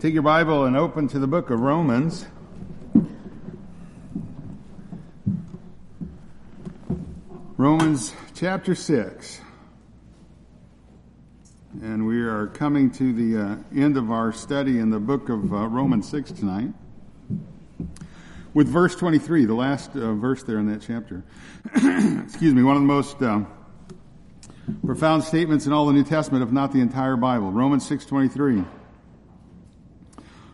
Take your Bible and open to the book of Romans. Romans chapter 6. And we are coming to the uh, end of our study in the book of uh, Romans 6 tonight. With verse 23, the last uh, verse there in that chapter. Excuse me, one of the most um, profound statements in all the New Testament, if not the entire Bible. Romans 6.23.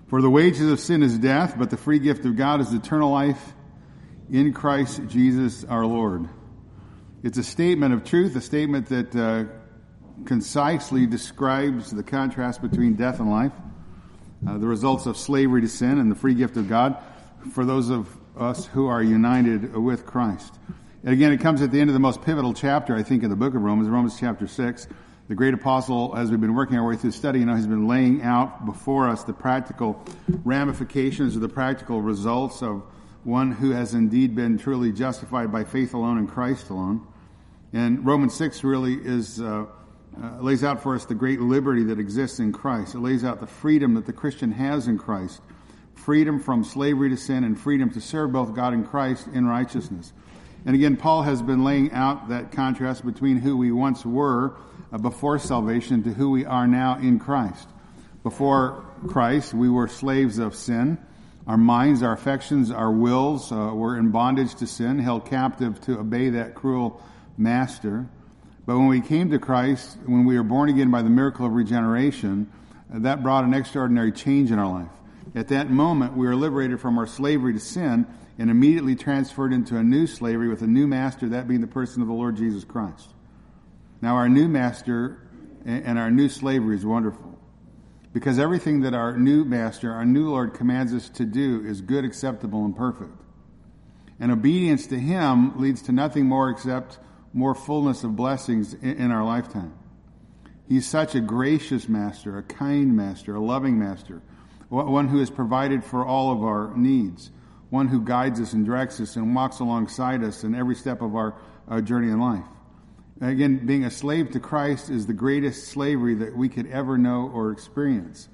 For the wages of sin is death, but the free gift of God is eternal life in Christ Jesus our Lord. It's a statement of truth, a statement that uh, concisely describes the contrast between death and life, uh, the results of slavery to sin and the free gift of God for those of us who are united with Christ. And again, it comes at the end of the most pivotal chapter, I think, in the book of Romans, Romans chapter 6 the great apostle, as we've been working our way through study, you know, he's been laying out before us the practical ramifications or the practical results of one who has indeed been truly justified by faith alone in Christ alone. And Romans 6 really is, uh, uh, lays out for us the great liberty that exists in Christ. It lays out the freedom that the Christian has in Christ. Freedom from slavery to sin and freedom to serve both God and Christ in righteousness. And again, Paul has been laying out that contrast between who we once were before salvation to who we are now in Christ. Before Christ, we were slaves of sin. Our minds, our affections, our wills uh, were in bondage to sin, held captive to obey that cruel master. But when we came to Christ, when we were born again by the miracle of regeneration, uh, that brought an extraordinary change in our life. At that moment, we were liberated from our slavery to sin and immediately transferred into a new slavery with a new master, that being the person of the Lord Jesus Christ. Now, our new master and our new slavery is wonderful because everything that our new master, our new Lord commands us to do is good, acceptable, and perfect. And obedience to him leads to nothing more except more fullness of blessings in our lifetime. He's such a gracious master, a kind master, a loving master, one who has provided for all of our needs, one who guides us and directs us and walks alongside us in every step of our, our journey in life. Again, being a slave to Christ is the greatest slavery that we could ever know or experience.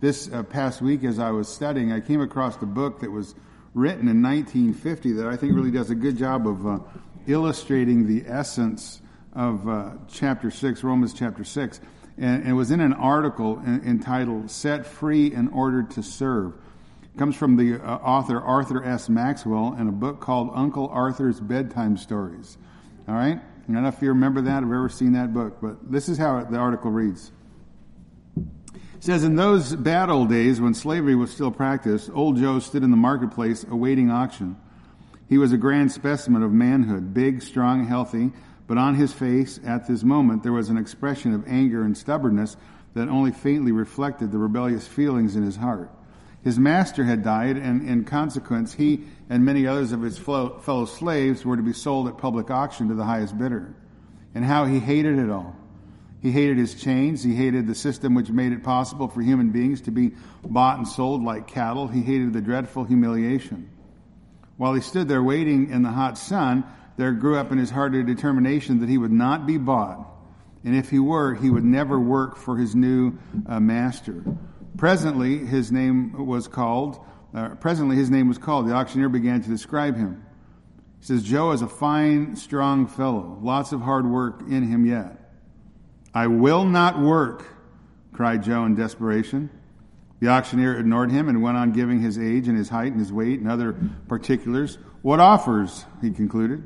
This uh, past week, as I was studying, I came across a book that was written in 1950 that I think really does a good job of uh, illustrating the essence of uh, chapter 6, Romans chapter 6. And, it was in an article entitled Set Free in Order to Serve. It comes from the uh, author Arthur S. Maxwell in a book called Uncle Arthur's Bedtime Stories. All right? I don't know if you remember that, or ever seen that book, but this is how the article reads. It says, In those bad old days when slavery was still practiced, old Joe stood in the marketplace awaiting auction. He was a grand specimen of manhood, big, strong, healthy, but on his face at this moment there was an expression of anger and stubbornness that only faintly reflected the rebellious feelings in his heart. His master had died, and in consequence, he and many others of his fellow slaves were to be sold at public auction to the highest bidder. And how he hated it all. He hated his chains. He hated the system which made it possible for human beings to be bought and sold like cattle. He hated the dreadful humiliation. While he stood there waiting in the hot sun, there grew up in his heart a determination that he would not be bought. And if he were, he would never work for his new uh, master. Presently, his name was called. Uh, presently, his name was called. The auctioneer began to describe him. He says, Joe is a fine, strong fellow. Lots of hard work in him yet. I will not work, cried Joe in desperation. The auctioneer ignored him and went on giving his age and his height and his weight and other particulars. What offers? he concluded.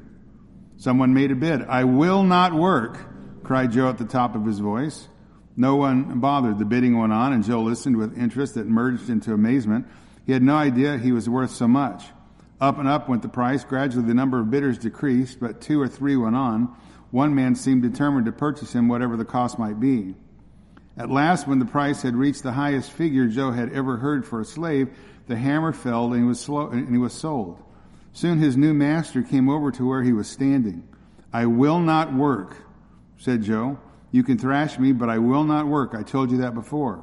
Someone made a bid. I will not work, cried Joe at the top of his voice. No one bothered. The bidding went on, and Joe listened with interest that merged into amazement. He had no idea he was worth so much. Up and up went the price. Gradually, the number of bidders decreased, but two or three went on. One man seemed determined to purchase him, whatever the cost might be. At last, when the price had reached the highest figure Joe had ever heard for a slave, the hammer fell and he was, slow, and he was sold. Soon his new master came over to where he was standing. I will not work, said Joe. You can thrash me, but I will not work. I told you that before.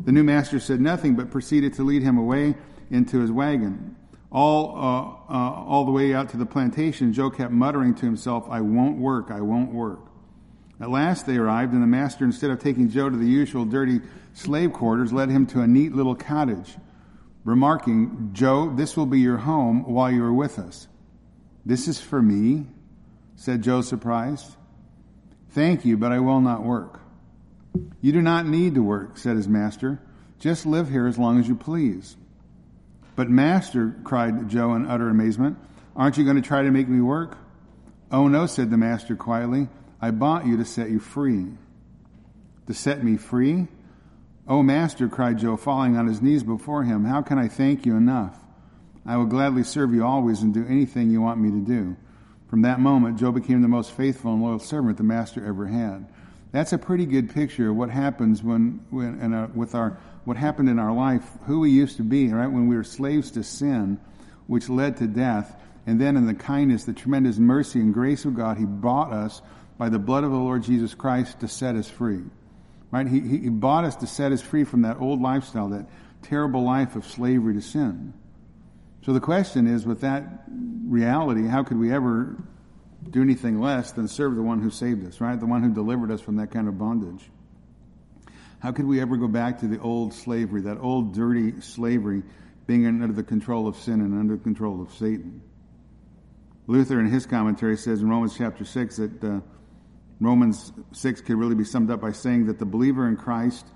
The new master said nothing, but proceeded to lead him away into his wagon. All, uh, uh, all the way out to the plantation, Joe kept muttering to himself, I won't work, I won't work. At last they arrived, and the master, instead of taking Joe to the usual dirty slave quarters, led him to a neat little cottage, remarking, Joe, this will be your home while you are with us. This is for me, said Joe, surprised. Thank you, but I will not work. You do not need to work, said his master. Just live here as long as you please. But, master, cried Joe in utter amazement, aren't you going to try to make me work? Oh, no, said the master quietly. I bought you to set you free. To set me free? Oh, Master, cried Joe, falling on his knees before him, how can I thank you enough? I will gladly serve you always and do anything you want me to do. From that moment, Joe became the most faithful and loyal servant the Master ever had. That's a pretty good picture of what happens when, when a, with our, what happened in our life, who we used to be, right? When we were slaves to sin, which led to death. And then in the kindness, the tremendous mercy and grace of God, He bought us by the blood of the Lord Jesus Christ to set us free. Right? He, he bought us to set us free from that old lifestyle, that terrible life of slavery to sin. So the question is, with that reality, how could we ever do anything less than serve the one who saved us, right? The one who delivered us from that kind of bondage. How could we ever go back to the old slavery, that old dirty slavery, being under the control of sin and under the control of Satan? Luther, in his commentary, says in Romans chapter 6 that uh, Romans 6 could really be summed up by saying that the believer in Christ,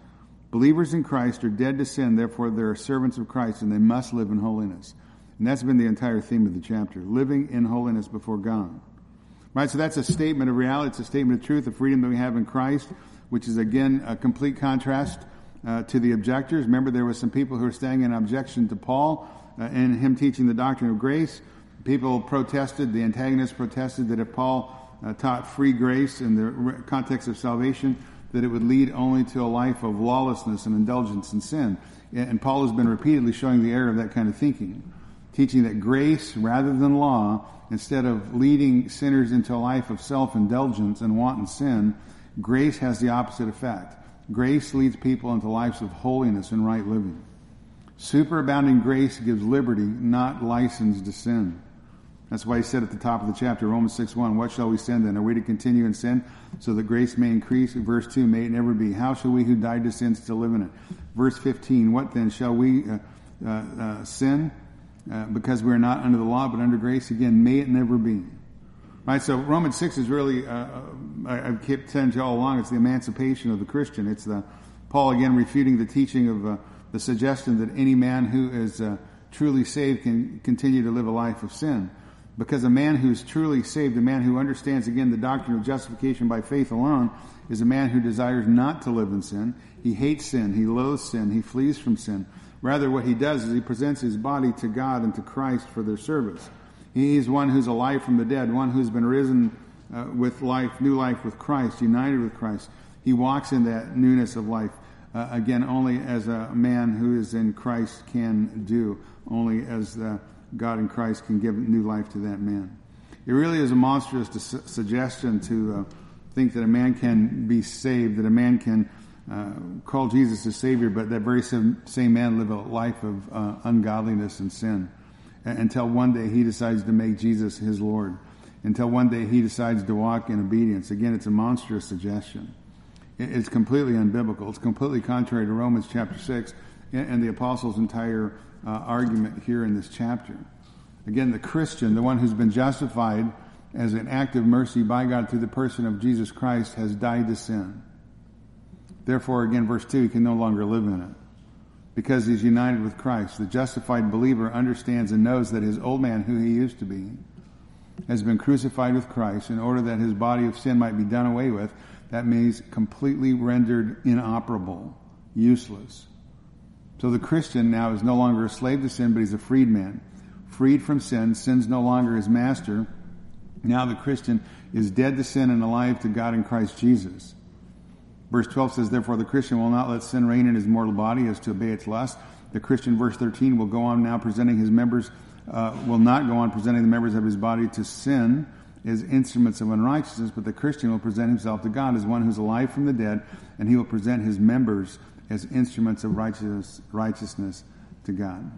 believers in Christ are dead to sin, therefore they are servants of Christ and they must live in holiness. And that's been the entire theme of the chapter, living in holiness before God. Right, so that's a statement of reality. It's a statement of truth, the freedom that we have in Christ, which is again a complete contrast uh, to the objectors. Remember, there were some people who were standing in objection to Paul uh, and him teaching the doctrine of grace. People protested, the antagonists protested that if Paul uh, taught free grace in the context of salvation, that it would lead only to a life of lawlessness and indulgence in sin. And Paul has been repeatedly showing the error of that kind of thinking, teaching that grace rather than law, instead of leading sinners into a life of self-indulgence and wanton sin, grace has the opposite effect. Grace leads people into lives of holiness and right living. Superabounding grace gives liberty, not license to sin. That's why he said at the top of the chapter, Romans 6 1, What shall we sin then? Are we to continue in sin so that grace may increase? Verse 2, May it never be. How shall we who died to sin still live in it? Verse 15, What then? Shall we uh, uh, uh, sin uh, because we are not under the law but under grace? Again, may it never be. Right, so Romans 6 is really, uh, uh, I, have kept telling you all along, it's the emancipation of the Christian. It's the, Paul again refuting the teaching of the suggestion that any man who is truly saved can continue to live a life of sin. Because a man who's truly saved, a man who understands again the doctrine of justification by faith alone, is a man who desires not to live in sin. He hates sin. He loathes sin. He flees from sin. Rather, what he does is he presents his body to God and to Christ for their service. He is one who's alive from the dead, one who's been risen uh, with life, new life with Christ, united with Christ. He walks in that newness of life. Uh, again, only as a man who is in Christ can do, only as the God in Christ can give new life to that man. It really is a monstrous su- suggestion to uh, think that a man can be saved, that a man can uh, call Jesus a Savior, but that very same, same man live a life of uh, ungodliness and sin until one day he decides to make Jesus his Lord, until one day he decides to walk in obedience. Again, it's a monstrous suggestion. It's completely unbiblical. It's completely contrary to Romans chapter 6 and the apostles' entire uh, argument here in this chapter. Again, the Christian, the one who's been justified as an act of mercy by God through the person of Jesus Christ, has died to sin. Therefore, again, verse 2, he can no longer live in it because he's united with Christ. The justified believer understands and knows that his old man, who he used to be, has been crucified with Christ in order that his body of sin might be done away with. That means completely rendered inoperable, useless. So the Christian now is no longer a slave to sin, but he's a freed man. Freed from sin, sin's no longer his master. Now the Christian is dead to sin and alive to God in Christ Jesus. Verse 12 says, Therefore the Christian will not let sin reign in his mortal body as to obey its lust. The Christian, verse 13, will go on now presenting his members, uh, will not go on presenting the members of his body to sin as instruments of unrighteousness, but the Christian will present himself to God as one who's alive from the dead, and he will present his members as instruments of righteousness, righteousness to God.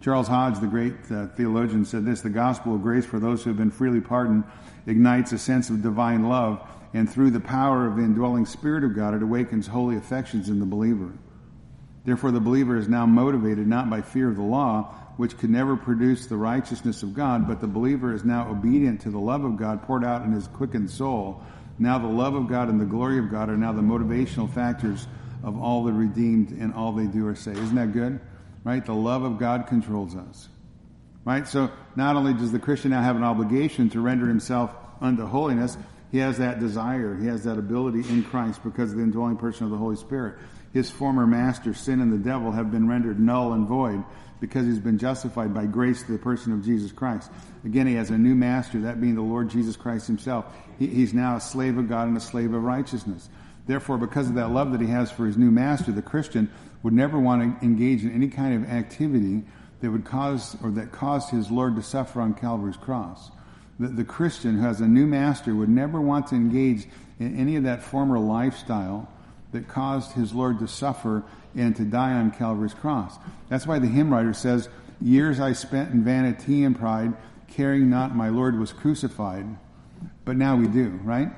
Charles Hodge, the great uh, theologian, said this The gospel of grace for those who have been freely pardoned ignites a sense of divine love, and through the power of the indwelling Spirit of God, it awakens holy affections in the believer. Therefore, the believer is now motivated not by fear of the law, which could never produce the righteousness of God, but the believer is now obedient to the love of God poured out in his quickened soul. Now, the love of God and the glory of God are now the motivational factors of all the redeemed and all they do or say. Isn't that good? Right? The love of God controls us. Right? So, not only does the Christian now have an obligation to render himself unto holiness, he has that desire, he has that ability in Christ because of the indwelling person of the Holy Spirit. His former master, sin and the devil, have been rendered null and void because he's been justified by grace through the person of Jesus Christ. Again, he has a new master, that being the Lord Jesus Christ himself. He, he's now a slave of God and a slave of righteousness. Therefore, because of that love that he has for his new master, the Christian would never want to engage in any kind of activity that would cause or that caused his Lord to suffer on Calvary's cross. The, the Christian who has a new master would never want to engage in any of that former lifestyle that caused his Lord to suffer and to die on Calvary's cross. That's why the hymn writer says, Years I spent in vanity and pride, caring not my Lord was crucified. But now we do, right?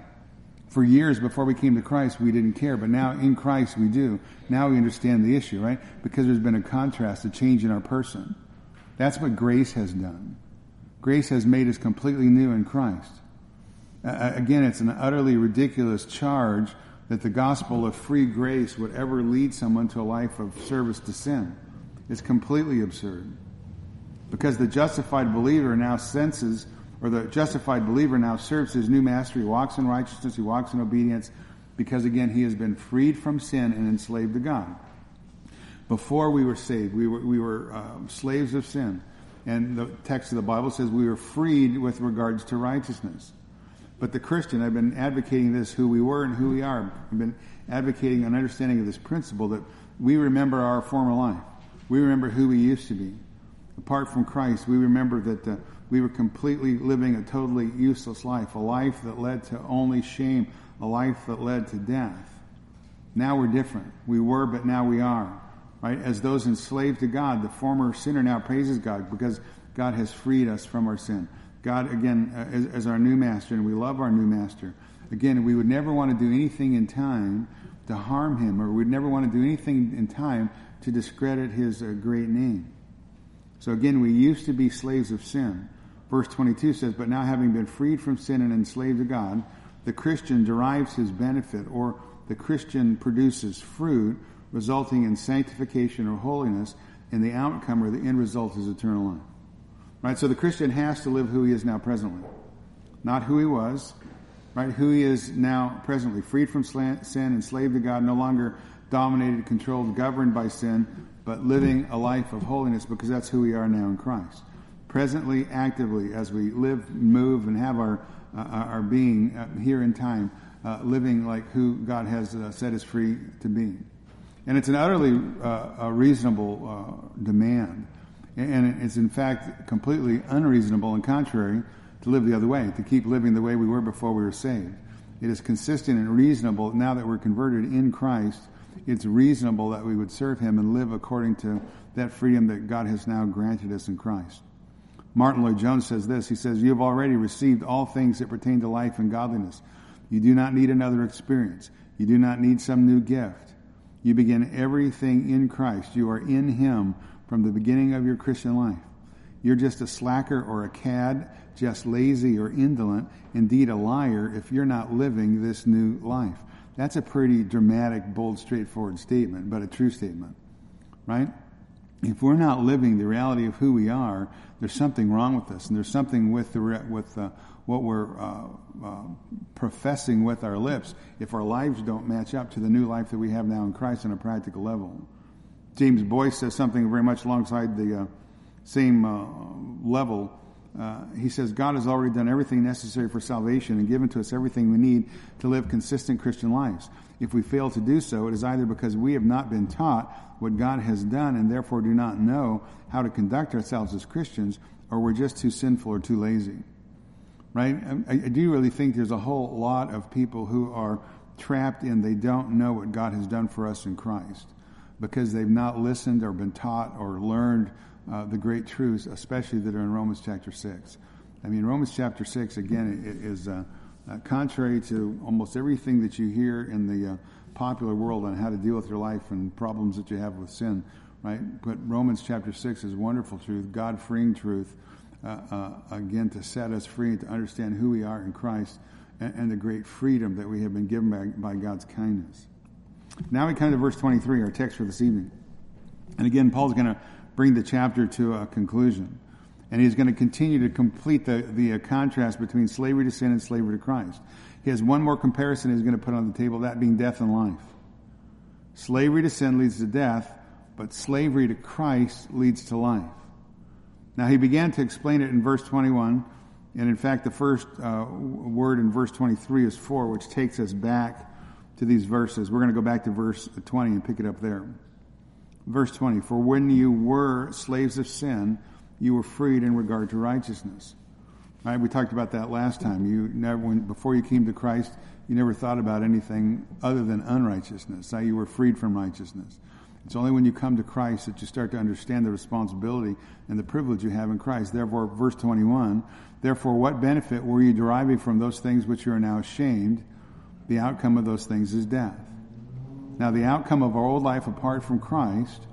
For years before we came to Christ, we didn't care, but now in Christ we do. Now we understand the issue, right? Because there's been a contrast, a change in our person. That's what grace has done. Grace has made us completely new in Christ. Uh, again, it's an utterly ridiculous charge that the gospel of free grace would ever lead someone to a life of service to sin. It's completely absurd. Because the justified believer now senses, or the justified believer now serves his new master. He walks in righteousness, he walks in obedience, because again, he has been freed from sin and enslaved to God. Before we were saved, we were, we were uh, slaves of sin. And the text of the Bible says we were freed with regards to righteousness. But the Christian, I've been advocating this, who we were and who we are. I've been advocating an understanding of this principle that we remember our former life. We remember who we used to be. Apart from Christ, we remember that uh, we were completely living a totally useless life, a life that led to only shame, a life that led to death. Now we're different. We were, but now we are. Right? As those enslaved to God, the former sinner now praises God because God has freed us from our sin. God, again, uh, as, as, our new master, and we love our new master. Again, we would never want to do anything in time to harm him, or we'd never want to do anything in time to discredit his uh, great name. So again, we used to be slaves of sin. Verse 22 says, But now having been freed from sin and enslaved to God, the Christian derives his benefit, or the Christian produces fruit, resulting in sanctification or holiness, and the outcome or the end result is eternal life. Right? So the Christian has to live who he is now presently. Not who he was, right? Who he is now presently, freed from sin, enslaved to God, no longer dominated, controlled, governed by sin, but living a life of holiness because that's who we are now in Christ. Presently, actively, as we live, move, and have our, uh, our being uh, here in time, uh, living like who God has uh, set us free to be. And it's an utterly uh, reasonable uh, demand and it's in fact completely unreasonable and contrary to live the other way, to keep living the way we were before we were saved. It is consistent and reasonable now that we're converted in Christ. It's reasonable that we would serve Him and live according to that freedom that God has now granted us in Christ. Martyn Lloyd-Jones says this. He says, You have already received all things that pertain to life and godliness. You do not need another experience. You do not need some new gift. You begin everything in Christ. You are in Him from the beginning of your Christian life. You're just a slacker or a cad, just lazy or indolent, indeed a liar if you're not living this new life. That's a pretty dramatic, bold, straightforward statement, but a true statement, right? If we're not living the reality of who we are, there's something wrong with us, and there's something with the with uh, what we're uh, uh, professing with our lips. If our lives don't match up to the new life that we have now in Christ on a practical level, James Boice says something very much alongside the uh, same uh, level. Uh, he says, God has already done everything necessary for salvation and given to us everything we need to live consistent Christian lives. If we fail to do so, it is either because we have not been taught what God has done and therefore do not know how to conduct ourselves as Christians, or we're just too sinful or too lazy. Right? I, I do really think there's a whole lot of people who are trapped in they don't know what God has done for us in Christ. because they've not listened or been taught or learned uh, the great truths, especially that are in Romans chapter 6. I mean, Romans chapter 6, again, is uh, uh, contrary to almost everything that you hear in the uh, popular world on how to deal with your life and problems that you have with sin, right? But Romans chapter 6 is wonderful truth, God freeing truth, uh, uh, again, to set us free, and to understand who we are in Christ and, and the great freedom that we have been given by, by God's kindness. Now we come to verse 23, our text for this evening. And again, Paul's going to bring the chapter to a conclusion. And he's going to continue to complete the, the uh, contrast between slavery to sin and slavery to Christ. He has one more comparison he's going to put on the table, that being death and life. Slavery to sin leads to death, but slavery to Christ leads to life. Now, he began to explain it in verse 21, and in fact, the first uh, word in verse 23 is for, which takes us back to these verses. We're going to go back to verse 20 and pick it up there. Verse 20 For when you were slaves of sin, you were freed in regard to righteousness. Right? We talked about that last time. You never, when, before you came to Christ, you never thought about anything other than unrighteousness. How you were freed from righteousness. It's only when you come to Christ that you start to understand the responsibility and the privilege you have in Christ. Therefore, verse 21, therefore, what benefit were you deriving from those things which you are now ashamed? The outcome of those things is death. Now, the outcome of our old life apart from Christ,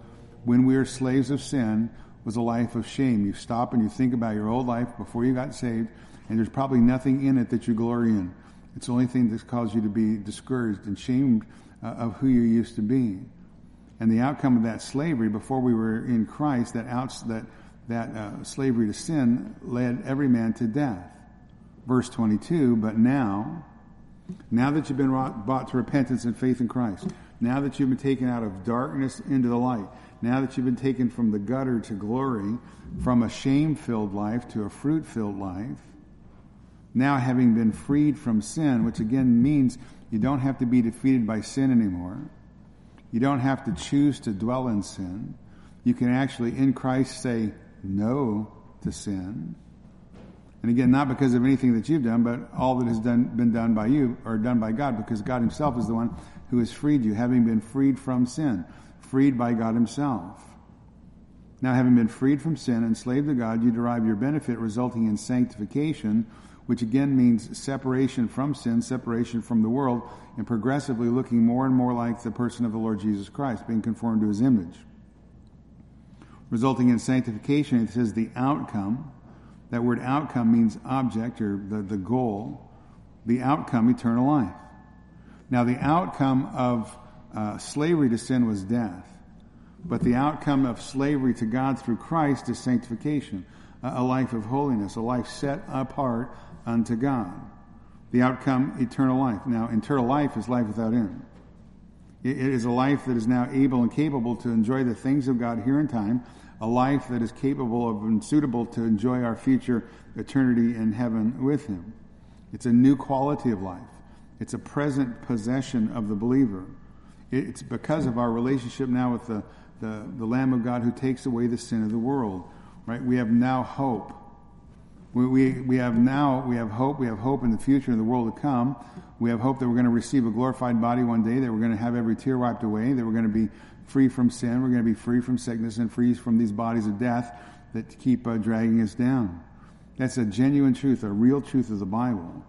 when we are slaves of sin, was a life of shame. You stop and you think about your old life before you got saved, and there's probably nothing in it that you glory in. It's the only thing that's caused you to be discouraged and shamed uh, of who you used to be. And the outcome of that slavery, before we were in Christ, that outs, that that uh, slavery to sin led every man to death. Verse 22. But now, now that you've been brought to repentance and faith in Christ, now that you've been taken out of darkness into the light, now that you've been taken from the gutter to glory, from a shame filled life to a fruit filled life, now having been freed from sin, which again means you don't have to be defeated by sin anymore. You don't have to choose to dwell in sin. You can actually, in Christ, say no to sin. And again, not because of anything that you've done, but all that has done, been done by you or done by God, because God Himself is the one who has freed you, having been freed from sin, freed by God Himself. Now, having been freed from sin, and enslaved to God, you derive your benefit resulting in sanctification, which again means separation from sin, separation from the world, and progressively looking more and more like the person of the Lord Jesus Christ, being conformed to His image. Resulting in sanctification, it says the outcome that word outcome means object or the, the goal. The outcome, eternal life. Now, the outcome of uh, slavery to sin was death, but the outcome of slavery to God through Christ is sanctification, a, life of holiness, a life set apart unto God. The outcome, eternal life. Now, eternal life is life without end. It is a life that is now able and capable to enjoy the things of God here in time a life that is capable of and suitable to enjoy our future eternity in heaven with Him. It's a new quality of life. It's a present possession of the believer. It's because of our relationship now with the, the, the Lamb of God who takes away the sin of the world. Right? We have now hope. We, we, we have now, we have hope. We have hope in the future in the world to come. We have hope that we're going to receive a glorified body one day, that we're going to have every tear wiped away, that we're going to be free from sin. We're going to be free from sickness and free from these bodies of death that keep uh, dragging us down. That's a genuine truth, a real truth of the Bible.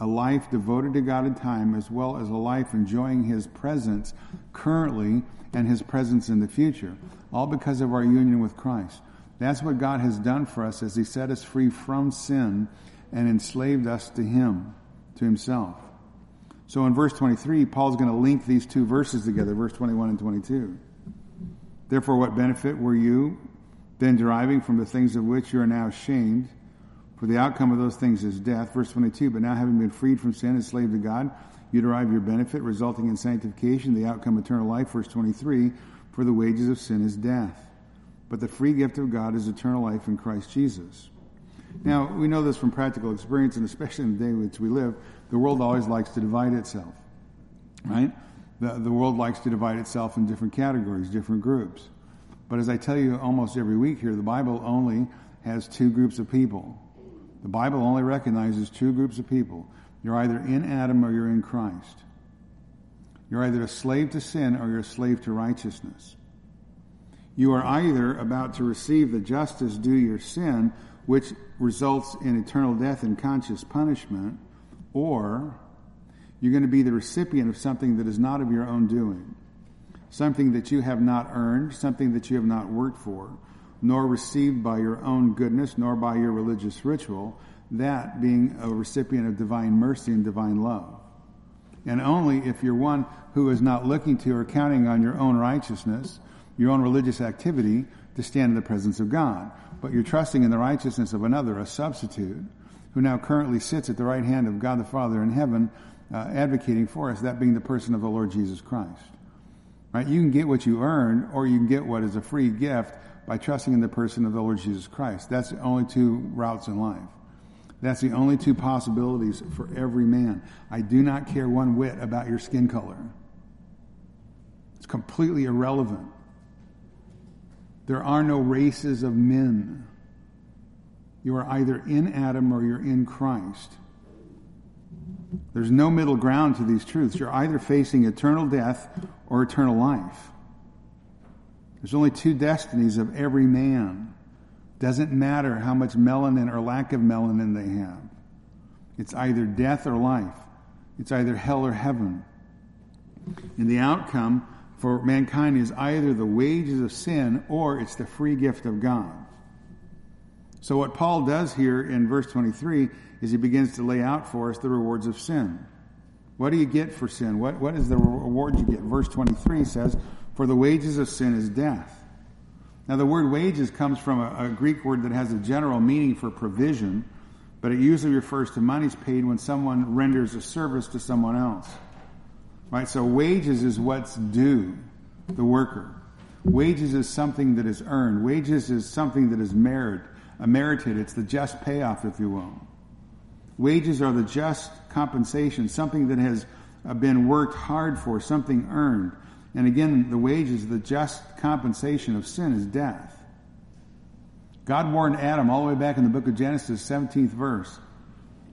A life devoted to God in time, as well as a life enjoying His presence currently and His presence in the future, all because of our union with Christ. That's what God has done for us as He set us free from sin and enslaved us to Him, to Himself. So in verse 23, Paul's going to link these two verses together, verse 21 and 22. Therefore, what benefit were you then deriving from the things of which you are now ashamed? For the outcome of those things is death. Verse 22, but now having been freed from sin and slave to God, you derive your benefit, resulting in sanctification, the outcome eternal life. Verse 23, for the wages of sin is death. But the free gift of God is eternal life in Christ Jesus. Now, we know this from practical experience, and especially in the day in which we live, the world always likes to divide itself, right? The, the world likes to divide itself in different categories, different groups. But as I tell you almost every week here, the Bible only has two groups of people. The Bible only recognizes two groups of people. You're either in Adam or you're in Christ. You're either a slave to sin or you're a slave to righteousness. You are either about to receive the justice due your sin, which results in eternal death and conscious punishment, or you're going to be the recipient of something that is not of your own doing, something that you have not earned, something that you have not worked for, nor received by your own goodness, nor by your religious ritual, that being a recipient of divine mercy and divine love. And only if you're one who is not looking to or counting on your own righteousness, your own religious activity, to stand in the presence of God, but you're trusting in the righteousness of another, a substitute, who now currently sits at the right hand of God the Father in heaven, uh, advocating for us, that being the person of the Lord Jesus Christ. Right? You can get what you earn, or you can get what is a free gift by trusting in the person of the Lord Jesus Christ. That's the only two routes in life. That's the only two possibilities for every man. I do not care one whit about your skin color. It's completely irrelevant. There are no races of men. You are either in Adam or you're in Christ. There's no middle ground to these truths. You're either facing eternal death or eternal life. There's only two destinies of every man. Doesn't matter how much melanin or lack of melanin they have. It's either death or life. It's either hell or heaven. And the outcome for mankind is either the wages of sin or it's the free gift of God. So what Paul does here in verse 23 is he begins to lay out for us the rewards of sin. What do you get for sin? What, what is the reward you get? Verse 23 says, For the wages of sin is death. Now, the word wages comes from a, a, Greek word that has a general meaning for provision, but it usually refers to monies paid when someone renders a service to someone else. Right? So, wages is what's due the worker. Wages is something that is earned. Wages is something that is merit, uh, merited. It's the just payoff, if you will. Wages are the just compensation, something that has uh, been worked hard for, something earned. And again, the wages, the just compensation of sin is death. God warned Adam all the way back in the book of Genesis, 17th verse.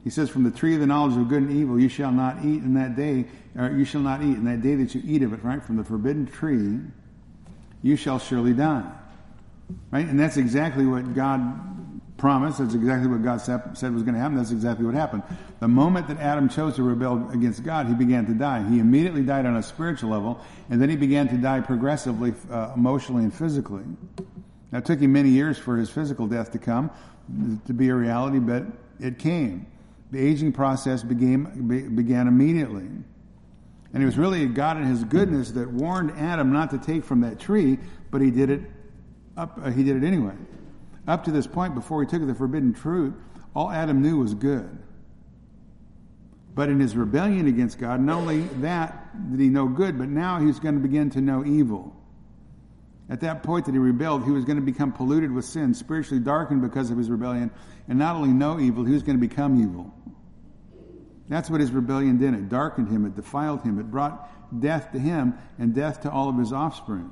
He says, From the tree of the knowledge of good and evil you shall not eat in that day, or you shall not eat in that day that you eat of it, right? From the forbidden tree, you shall surely die. Right? And that's exactly what God promise. That's exactly what God said was going to happen. That's exactly what happened. The moment that Adam chose to rebel against God, he began to die. He immediately died on a spiritual level, and then he began to die progressively, uh, emotionally and physically. Now, it took him many years for his physical death to come, to be a reality, but it came. The aging process began, began immediately. And it was really God in His goodness that warned Adam not to take from that tree, but he did it up, uh, he did it anyway. Up to this point, before he took the forbidden fruit, all Adam knew was good. But in his rebellion against God, not only that did he know good, but now he's going to begin to know evil. At that point that he rebelled, he was going to become polluted with sin, spiritually darkened because of his rebellion, and not only know evil, he was going to become evil. That's what his rebellion did. It darkened him, it defiled him, it brought death to him and death to all of his offspring.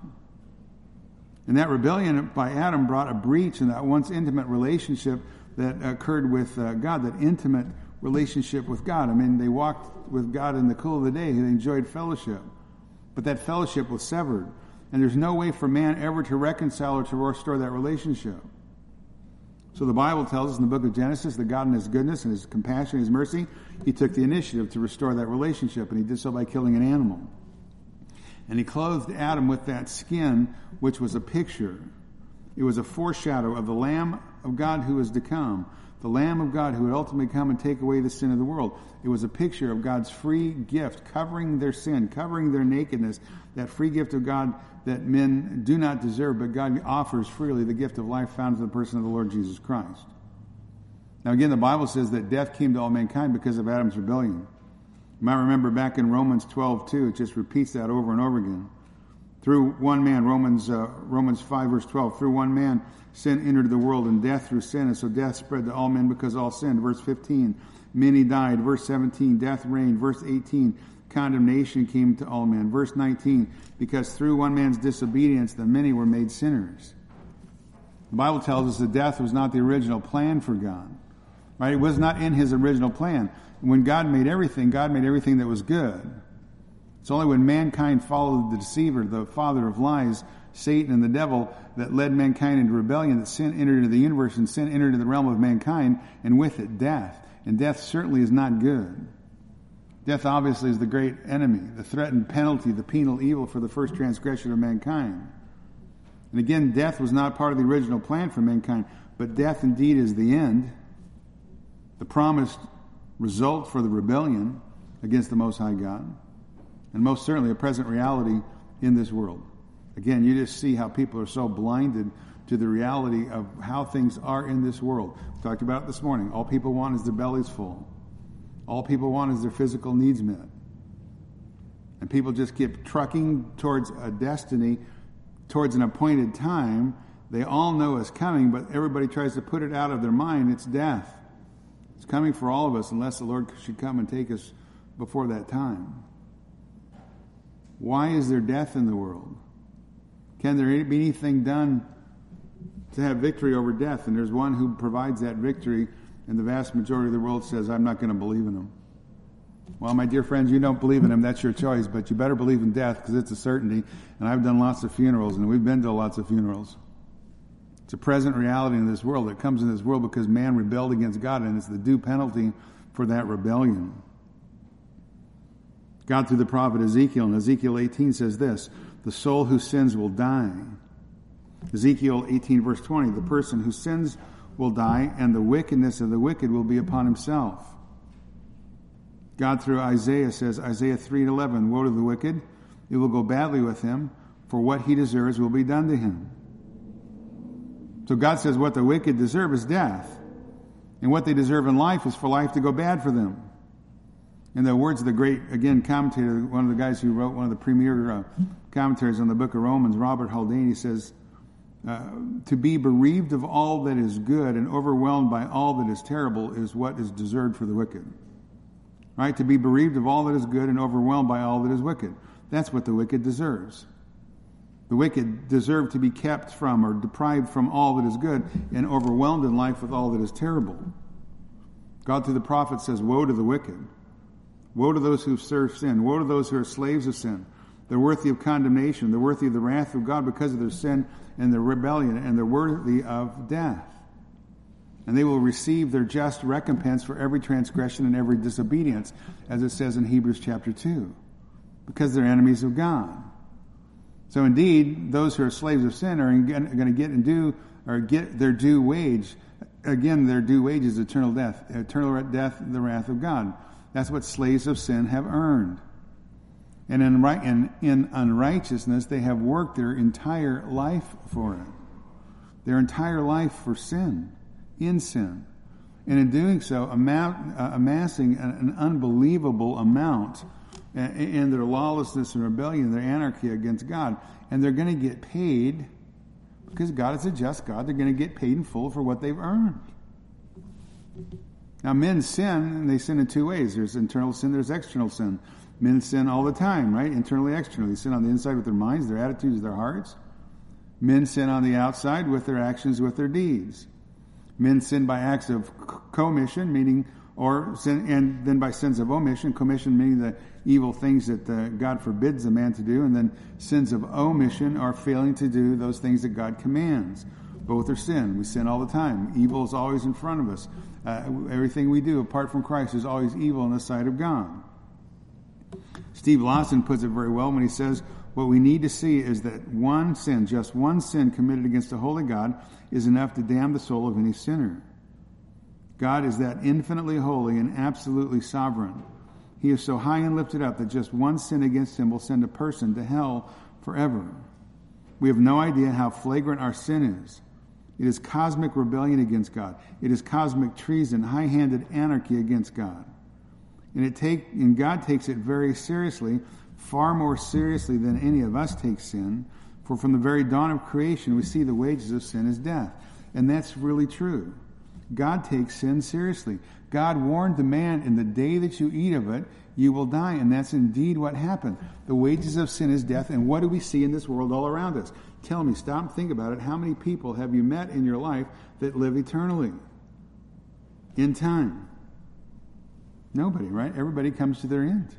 And that rebellion by Adam brought a breach in that once intimate relationship that occurred with uh, God, that intimate relationship with God. I mean, they walked with God in the cool of the day, they enjoyed fellowship. But that fellowship was severed. And there's no way for man ever to reconcile or to restore that relationship. So the Bible tells us in the book of Genesis that God in his goodness and his compassion and his mercy, he took the initiative to restore that relationship, and he did so by killing an animal. And he clothed Adam with that skin, which was a picture. It was a foreshadow of the Lamb of God who was to come, the Lamb of God who would ultimately come and take away the sin of the world. It was a picture of God's free gift, covering their sin, covering their nakedness, that free gift of God that men do not deserve, but God offers freely the gift of life found in the person of the Lord Jesus Christ. Now, again, the Bible says that death came to all mankind because of Adam's rebellion. You might remember back in Romans 12, too, it just repeats that over and over again. Through one man, Romans, uh, Romans 5 verse 12, through one man, sin entered the world and death through sin, and so death spread to all men because all sinned. Verse 15, many died. Verse 17, death reigned. Verse 18, condemnation came to all men. Verse 19, because through one man's disobedience, the many were made sinners. The Bible tells us that death was not the original plan for God. Right? It was not in his original plan when God made everything, God made everything that was good. It's only when mankind followed the deceiver, the father of lies, Satan and the devil that led mankind into rebellion, that sin entered into the universe and sin entered into the realm of mankind, and with it death. And death certainly is not good. Death obviously is the great enemy, the threatened penalty, the penal evil for the first transgression of mankind. And again, death was not part of the original plan for mankind, but death indeed is the end, the promised result for the rebellion against the Most High God, and most certainly a present reality in this world. Again, you just see how people are so blinded to the reality of how things are in this world. We talked about it this morning. All people want is their bellies full. All people want is their physical needs met. And people just keep trucking towards a destiny, towards an appointed time. They all know is coming, but everybody tries to put it out of their mind. It's death. It's coming for all of us unless the Lord should come and take us before that time. Why is there death in the world? Can there be anything done to have victory over death? And there's one who provides that victory, and the vast majority of the world says, I'm not going to believe in him. Well, my dear friends, you don't believe in him, that's your choice, but you better believe in death because it's a certainty. And I've done lots of funerals, and we've been to lots of funerals. It's a present reality in this world. It comes in this world because man rebelled against God, and it's the due penalty for that rebellion. God, through the prophet Ezekiel, in Ezekiel 18 says this the soul who sins will die. Ezekiel 18, verse 20 the person who sins will die, and the wickedness of the wicked will be upon himself. God, through Isaiah, says, Isaiah 3 and 11, Woe to the wicked, it will go badly with him, for what he deserves will be done to him. So God says what the wicked deserve is death. And what they deserve in life is for life to go bad for them. In the words of the great, again, commentator, one of the guys who wrote one of the premier uh, commentaries on the book of Romans, Robert Haldane, he says, uh, to be bereaved of all that is good and overwhelmed by all that is terrible is what is deserved for the wicked. Right? To be bereaved of all that is good and overwhelmed by all that is wicked. That's what the wicked deserves. The wicked deserve to be kept from or deprived from all that is good and overwhelmed in life with all that is terrible. God through the prophet says, Woe to the wicked. Woe to those who serve sin. Woe to those who are slaves of sin. They're worthy of condemnation. They're worthy of the wrath of God because of their sin and their rebellion, and they're worthy of death. And they will receive their just recompense for every transgression and every disobedience, as it says in Hebrews chapter 2, because they're enemies of God. So indeed, those who are slaves of sin are going to get and do or get their due wage. Again, their due wage is eternal death, eternal death, the wrath of God. That's what slaves of sin have earned. And in, right, in, in unrighteousness, they have worked their entire life for it. Their entire life for sin, in sin. And in doing so, amount, uh, amassing an, an, unbelievable amount in their lawlessness and rebellion, their anarchy against God. And they're going to get paid because God is a just God. They're going to get paid in full for what they've earned. Now, men sin, and they sin in two ways. There's internal sin, there's external sin. Men sin all the time, right? Internally, externally. They sin on the inside with their minds, their attitudes, their hearts. Men sin on the outside with their actions, with their deeds. Men sin by acts of commission, meaning, or sin, and then by sins of omission, commission meaning the evil things that uh, God forbids a man to do, and then sins of omission are failing to do those things that God commands. Both are sin. We sin all the time. Evil is always in front of us. Uh, everything we do apart from Christ is always evil in the sight of God. Steve Lawson puts it very well when he says, what we need to see is that one sin, just one sin committed against a holy God, is enough to damn the soul of any sinner. God is that infinitely holy and absolutely sovereign. He is so high and lifted up that just one sin against him will send a person to hell forever. We have no idea how flagrant our sin is. It is cosmic rebellion against God. It is cosmic treason, high-handed anarchy against God. And it take and God takes it very seriously, far more seriously than any of us take sin. For from the very dawn of creation, we see the wages of sin is death. And that's really true. God takes sin seriously. God warned the man, in the day that you eat of it, you will die. And that's indeed what happened. The wages of sin is death. And what do we see in this world all around us? Tell me, stop and think about it. How many people have you met in your life that live eternally? In time. Nobody, right? Everybody comes to their end.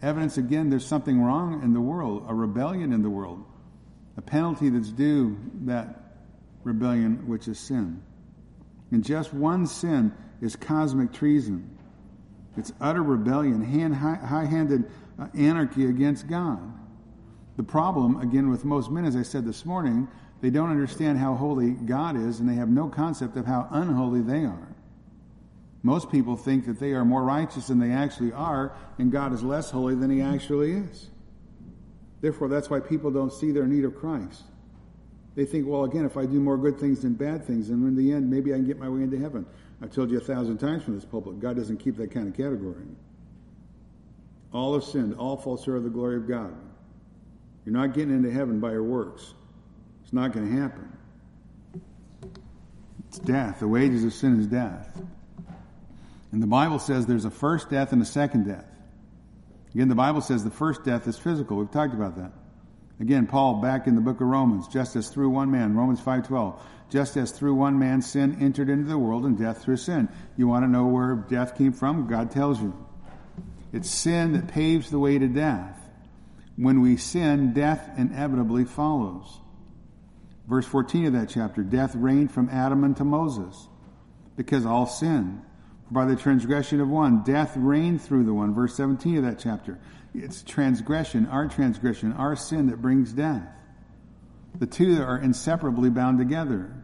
Evidence again, there's something wrong in the world, a rebellion in the world. a penalty that's due that rebellion, which is sin. And just one sin is cosmic treason. It's utter rebellion, hand, high handed uh, anarchy against God. The problem, again, with most men, as I said this morning, they don't understand how holy God is and they have no concept of how unholy they are. Most people think that they are more righteous than they actually are, and God is less holy than he actually is. Therefore, that's why people don't see their need of Christ. They think, well, again, if I do more good things than bad things, then in the end, maybe I can get my way into heaven. I've told you a thousand times from this pulpit, God doesn't keep that kind of category. All have sinned, all fall short of the glory of God. You're not getting into heaven by your works. It's not going to happen. It's death. The wages of sin is death. And the Bible says there's a first death and a second death. Again, the Bible says the first death is physical. We've talked about that. Again, Paul back in the book of Romans, just as through one man, Romans 5:12, just as through one man sin entered into the world and death through sin. You want to know where death came from? God tells you. It's sin that paves the way to death. When we sin, death inevitably follows. Verse 14 of that chapter, death reigned from Adam unto Moses because all sinned by the transgression of one. Death reigned through the one. Verse 17 of that chapter. It's transgression, our transgression, our sin that brings death. The two are inseparably bound together.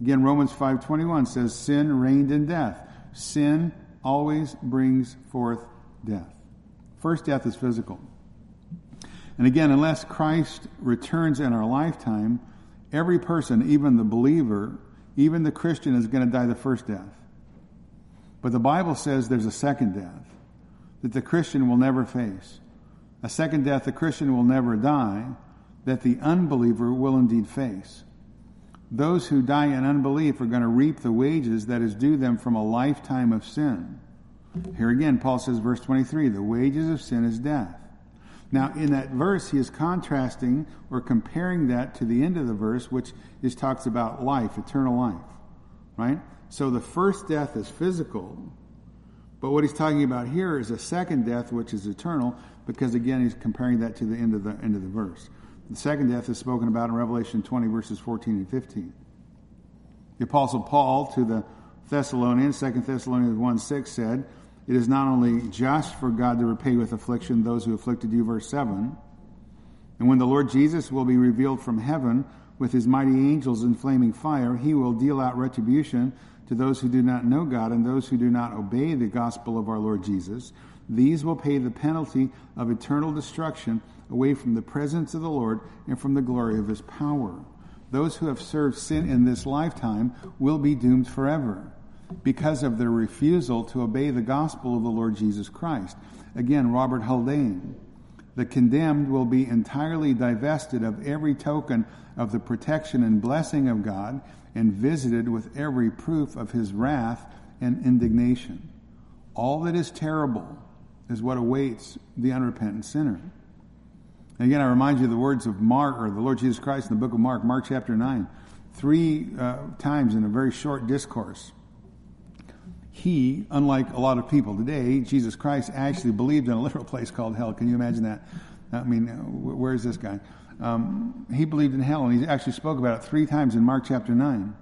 Again, Romans 5.21 says, sin reigned in death. Sin always brings forth death. First death is physical. And again, unless Christ returns in our lifetime, every person, even the believer, even the Christian, is going to die the first death. But the Bible says there's a second death that the Christian will never face. A second death the Christian will never die, that the unbeliever will indeed face. Those who die in unbelief are going to reap the wages that is due them from a lifetime of sin. Here again, Paul says, verse 23, the wages of sin is death. Now, in that verse, he is contrasting or comparing that to the end of the verse, which is talks about life, eternal life, right? So the first death is physical, but what he's talking about here is a second death, which is eternal, because again, he's comparing that to the end of the end of the verse. The second death is spoken about in Revelation 20, verses 14 and 15. The Apostle Paul to the Thessalonians, 2 Thessalonians 1 6 said, It is not only just for God to repay with affliction those who afflicted you, verse 7. And when the Lord Jesus will be revealed from heaven with his mighty angels in flaming fire, he will deal out retribution to those who do not know God and those who do not obey the gospel of our Lord Jesus. These will pay the penalty of eternal destruction away from the presence of the Lord and from the glory of his power. Those who have served sin in this lifetime will be doomed forever because of their refusal to obey the gospel of the Lord Jesus Christ. Again, Robert Haldane. The condemned will be entirely divested of every token of the protection and blessing of God and visited with every proof of his wrath and indignation. All that is terrible is what awaits the unrepentant sinner. And again, I remind you of the words of Mark, or the Lord Jesus Christ in the book of Mark, Mark chapter 9, three uh, times in a very short discourse. He, unlike a lot of people today, Jesus Christ actually believed in a literal place called hell. Can you imagine that? I mean, where is this guy? Um, he believed in hell, and he actually spoke about it three times in Mark chapter 9.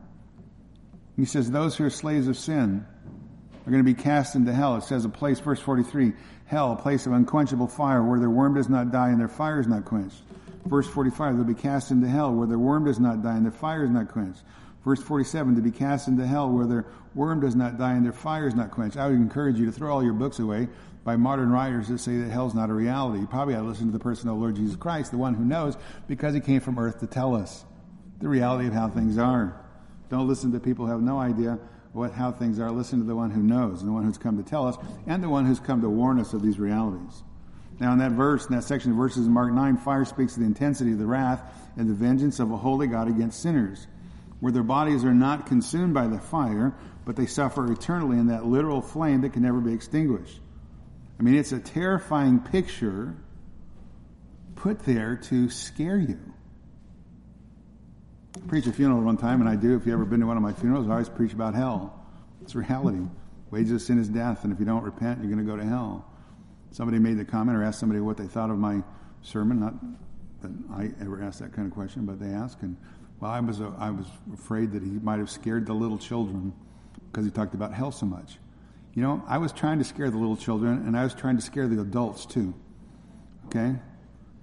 He says, Those who are slaves of sin are going to be cast into hell. It says a place, verse 43, hell, a place of unquenchable fire where their worm does not die and their fire is not quenched. Verse 45, they'll be cast into hell where their worm does not die and their fire is not quenched. Verse 47, to be cast into hell where their worm does not die and their fire is not quenched. I would encourage you to throw all your books away by modern writers that say that hell's not a reality. You probably ought to listen to the person of the Lord Jesus Christ, the one who knows, because he came from earth to tell us the reality of how things are. Don't listen to people who have no idea what how things are. Listen to the one who knows, and the one who's come to tell us, and the one who's come to warn us of these realities. Now, in that verse, in that section of verses in Mark 9, fire speaks of the intensity of the wrath and the vengeance of a holy God against sinners, where their bodies are not consumed by the fire, but they suffer eternally in that literal flame that can never be extinguished. I mean, it's a terrifying picture put there to scare you. I preached a funeral one time, and I do. If you've ever been to one of my funerals, I always preach about hell. It's reality. Wages of sin is death, and if you don't repent, you're going to go to hell. Somebody made the comment or asked somebody what they thought of my sermon. Not that I ever asked that kind of question, but they asked, And well, I was, uh, I was afraid that he might have scared the little children because he talked about hell so much. You know, I was trying to scare the little children, and I was trying to scare the adults too. Okay?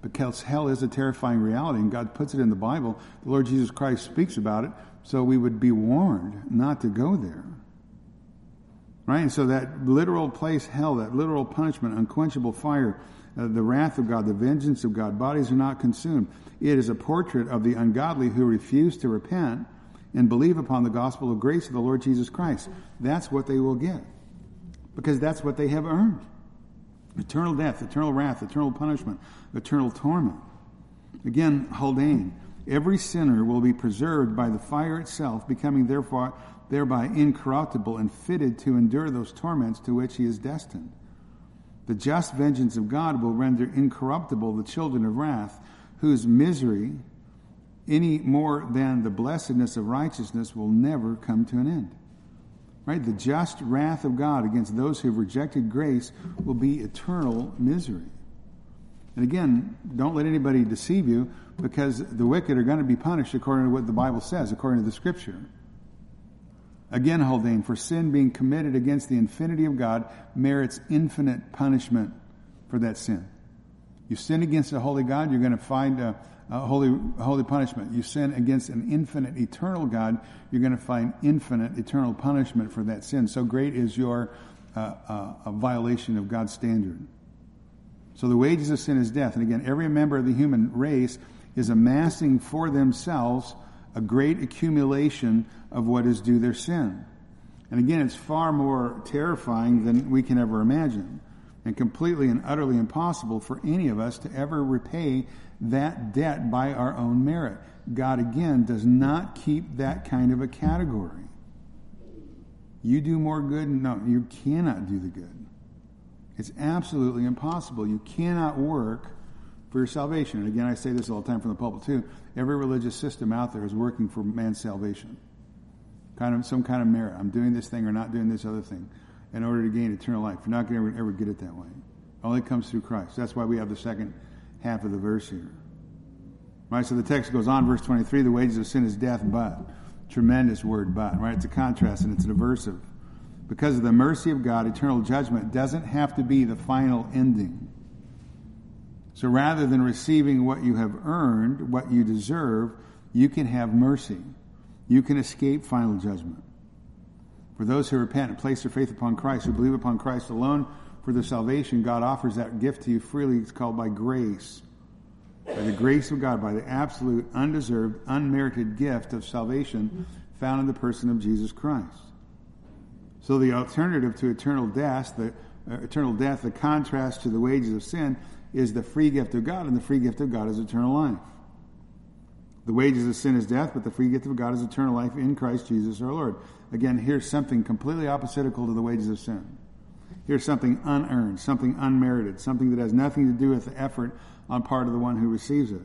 Because hell is a terrifying reality, and God puts it in the Bible. The Lord Jesus Christ speaks about it, so we would be warned not to go there. Right? And so that literal place, hell, that literal punishment, unquenchable fire, uh, the wrath of God, the vengeance of God, bodies are not consumed. It is a portrait of the ungodly who refuse to repent and believe upon the gospel of grace of the Lord Jesus Christ. That's what they will get. Because that's what they have earned. Eternal death, eternal wrath, eternal punishment, eternal torment. Again, Haldane. Every sinner will be preserved by the fire itself, becoming therefore thereby incorruptible and fitted to endure those torments to which he is destined. The just vengeance of God will render incorruptible the children of wrath, whose misery, any more than the blessedness of righteousness, will never come to an end. Right? The just wrath of God against those who have rejected grace will be eternal misery. And again, don't let anybody deceive you because the wicked are going to be punished according to what the Bible says, according to the scripture. Again, Haldane, for sin being committed against the infinity of God merits infinite punishment for that sin. You sin against a holy God, you're going to find a, a holy, holy punishment. You sin against an infinite, eternal God, you're going to find infinite, eternal punishment for that sin. So great is your uh, uh, violation of God's standard. So the wages of sin is death. And again, every member of the human race is amassing for themselves a great accumulation of what is due their sin. And again, it's far more terrifying than we can ever imagine, and completely and utterly impossible for any of us to ever repay that debt by our own merit. God, again, does not keep that kind of a category. You do more good? No, you cannot do the good. It's absolutely impossible. You cannot work for your salvation. And again, I say this all the time from the pulpit too. Every religious system out there is working for man's salvation. Kind of some kind of merit. I'm doing this thing or not doing this other thing in order to gain eternal life. You're not going to ever, ever get it that way. It only comes through Christ. That's why we have the second half of the verse here. Right, so the text goes on, verse 23, the wages of sin is death, but. Tremendous word, but, right? It's a contrast and it's an adversative. Because of the mercy of God, eternal judgment doesn't have to be the final ending. So rather than receiving what you have earned, what you deserve, you can have mercy. You can escape final judgment. For those who repent and place their faith upon Christ, who believe upon Christ alone for their salvation, God offers that gift to you freely. It's called by grace. By the grace of God, by the absolute, undeserved, unmerited gift of salvation found in the person of Jesus Christ. So the alternative to eternal death, the uh, eternal death, the contrast to the wages of sin, is the free gift of God, and the free gift of God is eternal life. The wages of sin is death, but the free gift of God is eternal life in Christ Jesus our Lord. Again, here's something completely oppositical to the wages of sin. Here's something unearned, something unmerited, something that has nothing to do with the effort on part of the one who receives it.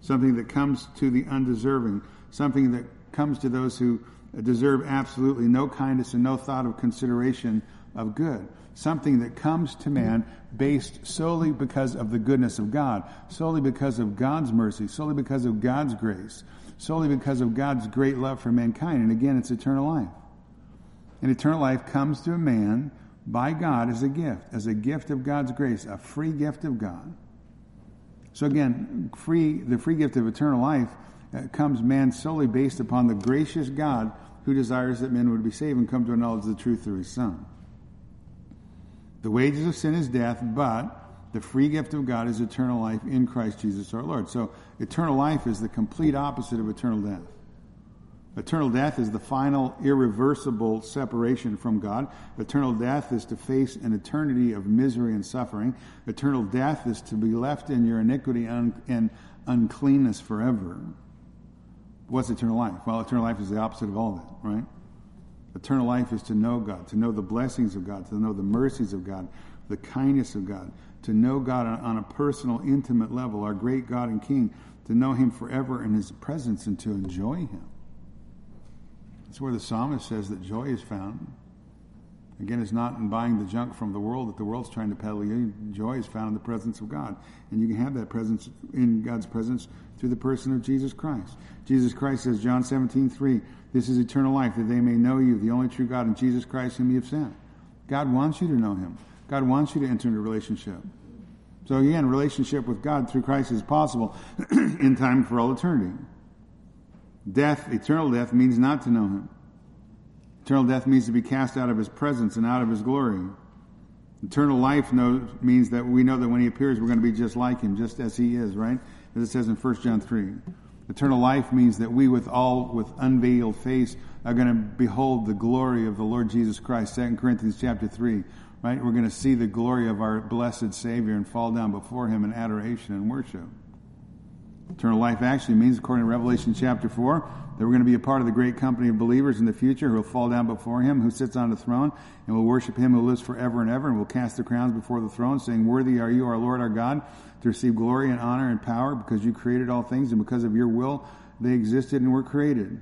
Something that comes to the undeserving, something that comes to those who deserve absolutely no kindness and no thought of consideration of good something that comes to man based solely because of the goodness of God, solely because of God's mercy, solely because of God's grace, solely because of God's great love for mankind. And again, it's eternal life. And eternal life comes to a man by God as a gift, as a gift of God's grace, a free gift of God. So again, free the free gift of eternal life uh, comes man solely based upon the gracious God who desires that men would be saved and come to a knowledge of the truth through his son. The wages of sin is death, but the free gift of God is eternal life in Christ Jesus our Lord. So eternal life is the complete opposite of eternal death. Eternal death is the final irreversible separation from God. Eternal death is to face an eternity of misery and suffering. Eternal death is to be left in your iniquity and uncleanness forever. What's eternal life? Well, eternal life is the opposite of all that, right? Eternal life is to know God, to know the blessings of God, to know the mercies of God, the kindness of God, to know God on a personal, intimate level, our great God and King, to know Him forever in His presence and to enjoy Him. That's where the psalmist says that joy is found. Again, it's not in buying the junk from the world that the world's trying to peddle you. Joy is found in the presence of God. And you can have that presence in God's presence through the person of Jesus Christ. Jesus Christ says, John 17, 3, this is eternal life, that they may know you, the only true God, and Jesus Christ whom you have sent. God wants you to know him. God wants you to enter into a relationship. So again, relationship with God through Christ is possible in time for all eternity. Death, eternal death, means not to know him. Eternal death means to be cast out of his presence and out of his glory. Eternal life knows, means that we know that when he appears, we're going to be just like him, just as he is, right? As it says in 1 John 3. Eternal life means that we with all, with unveiled face, are going to behold the glory of the Lord Jesus Christ. 2 Corinthians chapter 3, right? We're going to see the glory of our blessed Savior and fall down before him in adoration and worship. Eternal life actually means, according to Revelation chapter 4, that we're going to be a part of the great company of believers in the future who will fall down before him who sits on the throne and will worship him who lives forever and ever and will cast the crowns before the throne saying, Worthy are you, our Lord, our God, to receive glory and honor and power because you created all things and because of your will they existed and were created.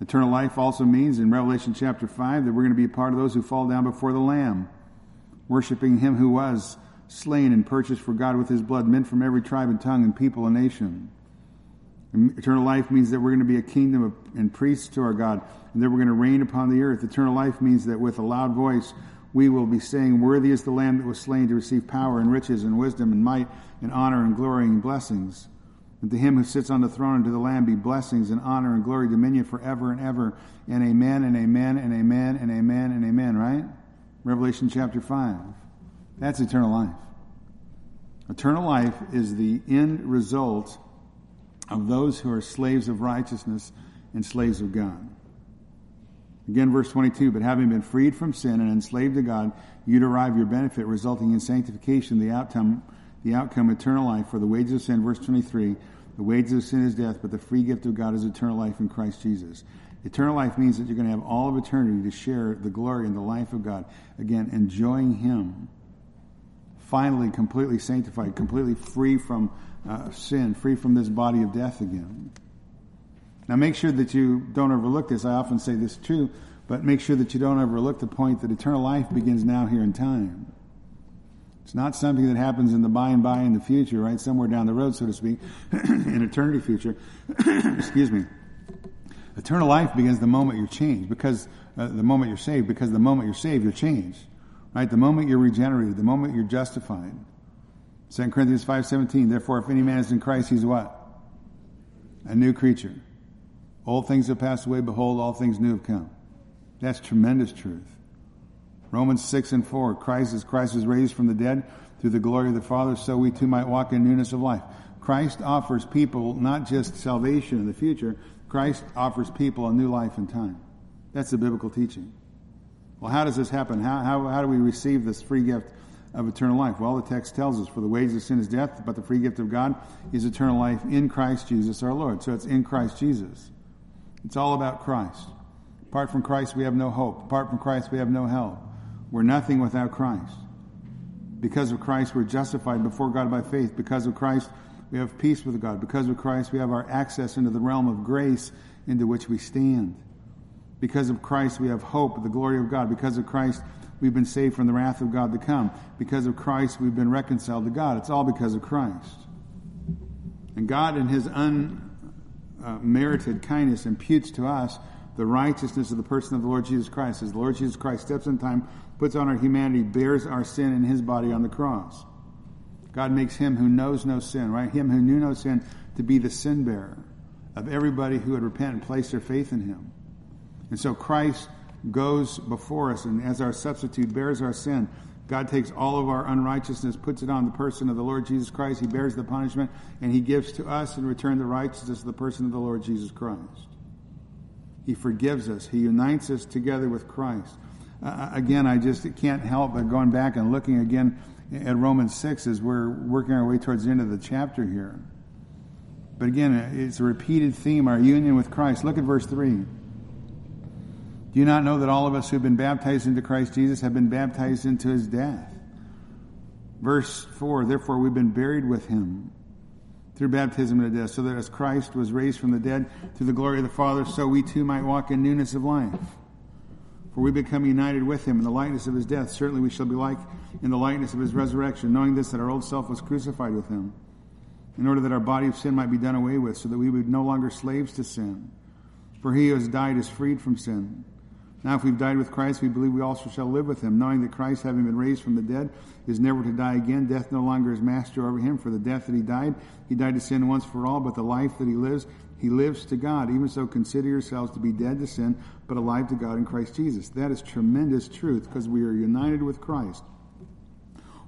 Eternal life also means in Revelation chapter 5 that we're going to be a part of those who fall down before the Lamb, worshiping him who was slain and purchased for God with his blood, men from every tribe and tongue and people and nation. Eternal life means that we're going to be a kingdom of, and priests to our God, and that we're going to reign upon the earth. Eternal life means that with a loud voice, we will be saying, Worthy is the Lamb that was slain to receive power and riches and wisdom and might and honor and glory and blessings. And to him who sits on the throne and to the Lamb be blessings and honor and glory, dominion forever and ever. And amen and amen and amen and amen and amen, right? Revelation chapter 5. That's eternal life. Eternal life is the end result of those who are slaves of righteousness and slaves of God. Again, verse 22, but having been freed from sin and enslaved to God, you derive your benefit, resulting in sanctification, the outcome, the outcome, eternal life. For the wages of sin, verse 23, the wages of sin is death, but the free gift of God is eternal life in Christ Jesus. Eternal life means that you're going to have all of eternity to share the glory and the life of God. Again, enjoying Him. Finally, completely sanctified, completely free from uh, sin, free from this body of death again. Now, make sure that you don't overlook this. I often say this too, but make sure that you don't overlook the point that eternal life begins now, here in time. It's not something that happens in the by and by in the future, right? Somewhere down the road, so to speak, in eternity future. Excuse me. Eternal life begins the moment you're changed, because uh, the moment you're saved, because the moment you're saved, you're changed, right? The moment you're regenerated, the moment you're justified. 2 Corinthians 5.17, therefore if any man is in Christ, he's what? A new creature. Old things have passed away, behold, all things new have come. That's tremendous truth. Romans 6 and 4, Christ as Christ was raised from the dead through the glory of the Father, so we too might walk in newness of life. Christ offers people not just salvation in the future, Christ offers people a new life in time. That's the biblical teaching. Well, how does this happen? How, how, how do we receive this free gift of eternal life? Well, the text tells us, for the wages of sin is death, but the free gift of God is eternal life in Christ Jesus our Lord. So it's in Christ Jesus. It's all about Christ. Apart from Christ, we have no hope. Apart from Christ, we have no help. We're nothing without Christ. Because of Christ, we're justified before God by faith. Because of Christ, we have peace with God. Because of Christ, we have our access into the realm of grace into which we stand. Because of Christ, we have hope, of the glory of God. Because of Christ, we've been saved from the wrath of God to come. Because of Christ, we've been reconciled to God. It's all because of Christ. And God, in His unmerited kindness, imputes to us the righteousness of the person of the Lord Jesus Christ. As the Lord Jesus Christ steps in time, puts on our humanity, bears our sin in His body on the cross. God makes Him who knows no sin, right? Him who knew no sin to be the sin bearer of everybody who would repent and place their faith in Him. And so Christ goes before us and as our substitute bears our sin. God takes all of our unrighteousness, puts it on the person of the Lord Jesus Christ. He bears the punishment and he gives to us in return the righteousness of the person of the Lord Jesus Christ. He forgives us. He unites us together with Christ. Uh, again, I just can't help but going back and looking again at Romans 6 as we're working our way towards the end of the chapter here. But again, it's a repeated theme, our union with Christ. Look at verse 3. Do you not know that all of us who have been baptized into Christ Jesus have been baptized into his death? Verse 4 Therefore, we've been buried with him through baptism into death, so that as Christ was raised from the dead through the glory of the Father, so we too might walk in newness of life. For we become united with him in the likeness of his death. Certainly we shall be like in the likeness of his resurrection, knowing this, that our old self was crucified with him, in order that our body of sin might be done away with, so that we would no longer slaves to sin. For he who has died is freed from sin. Now, if we've died with Christ, we believe we also shall live with him, knowing that Christ, having been raised from the dead, is never to die again. Death no longer is master over him. For the death that he died, he died to sin once for all, but the life that he lives, he lives to God. Even so, consider yourselves to be dead to sin, but alive to God in Christ Jesus. That is tremendous truth because we are united with Christ.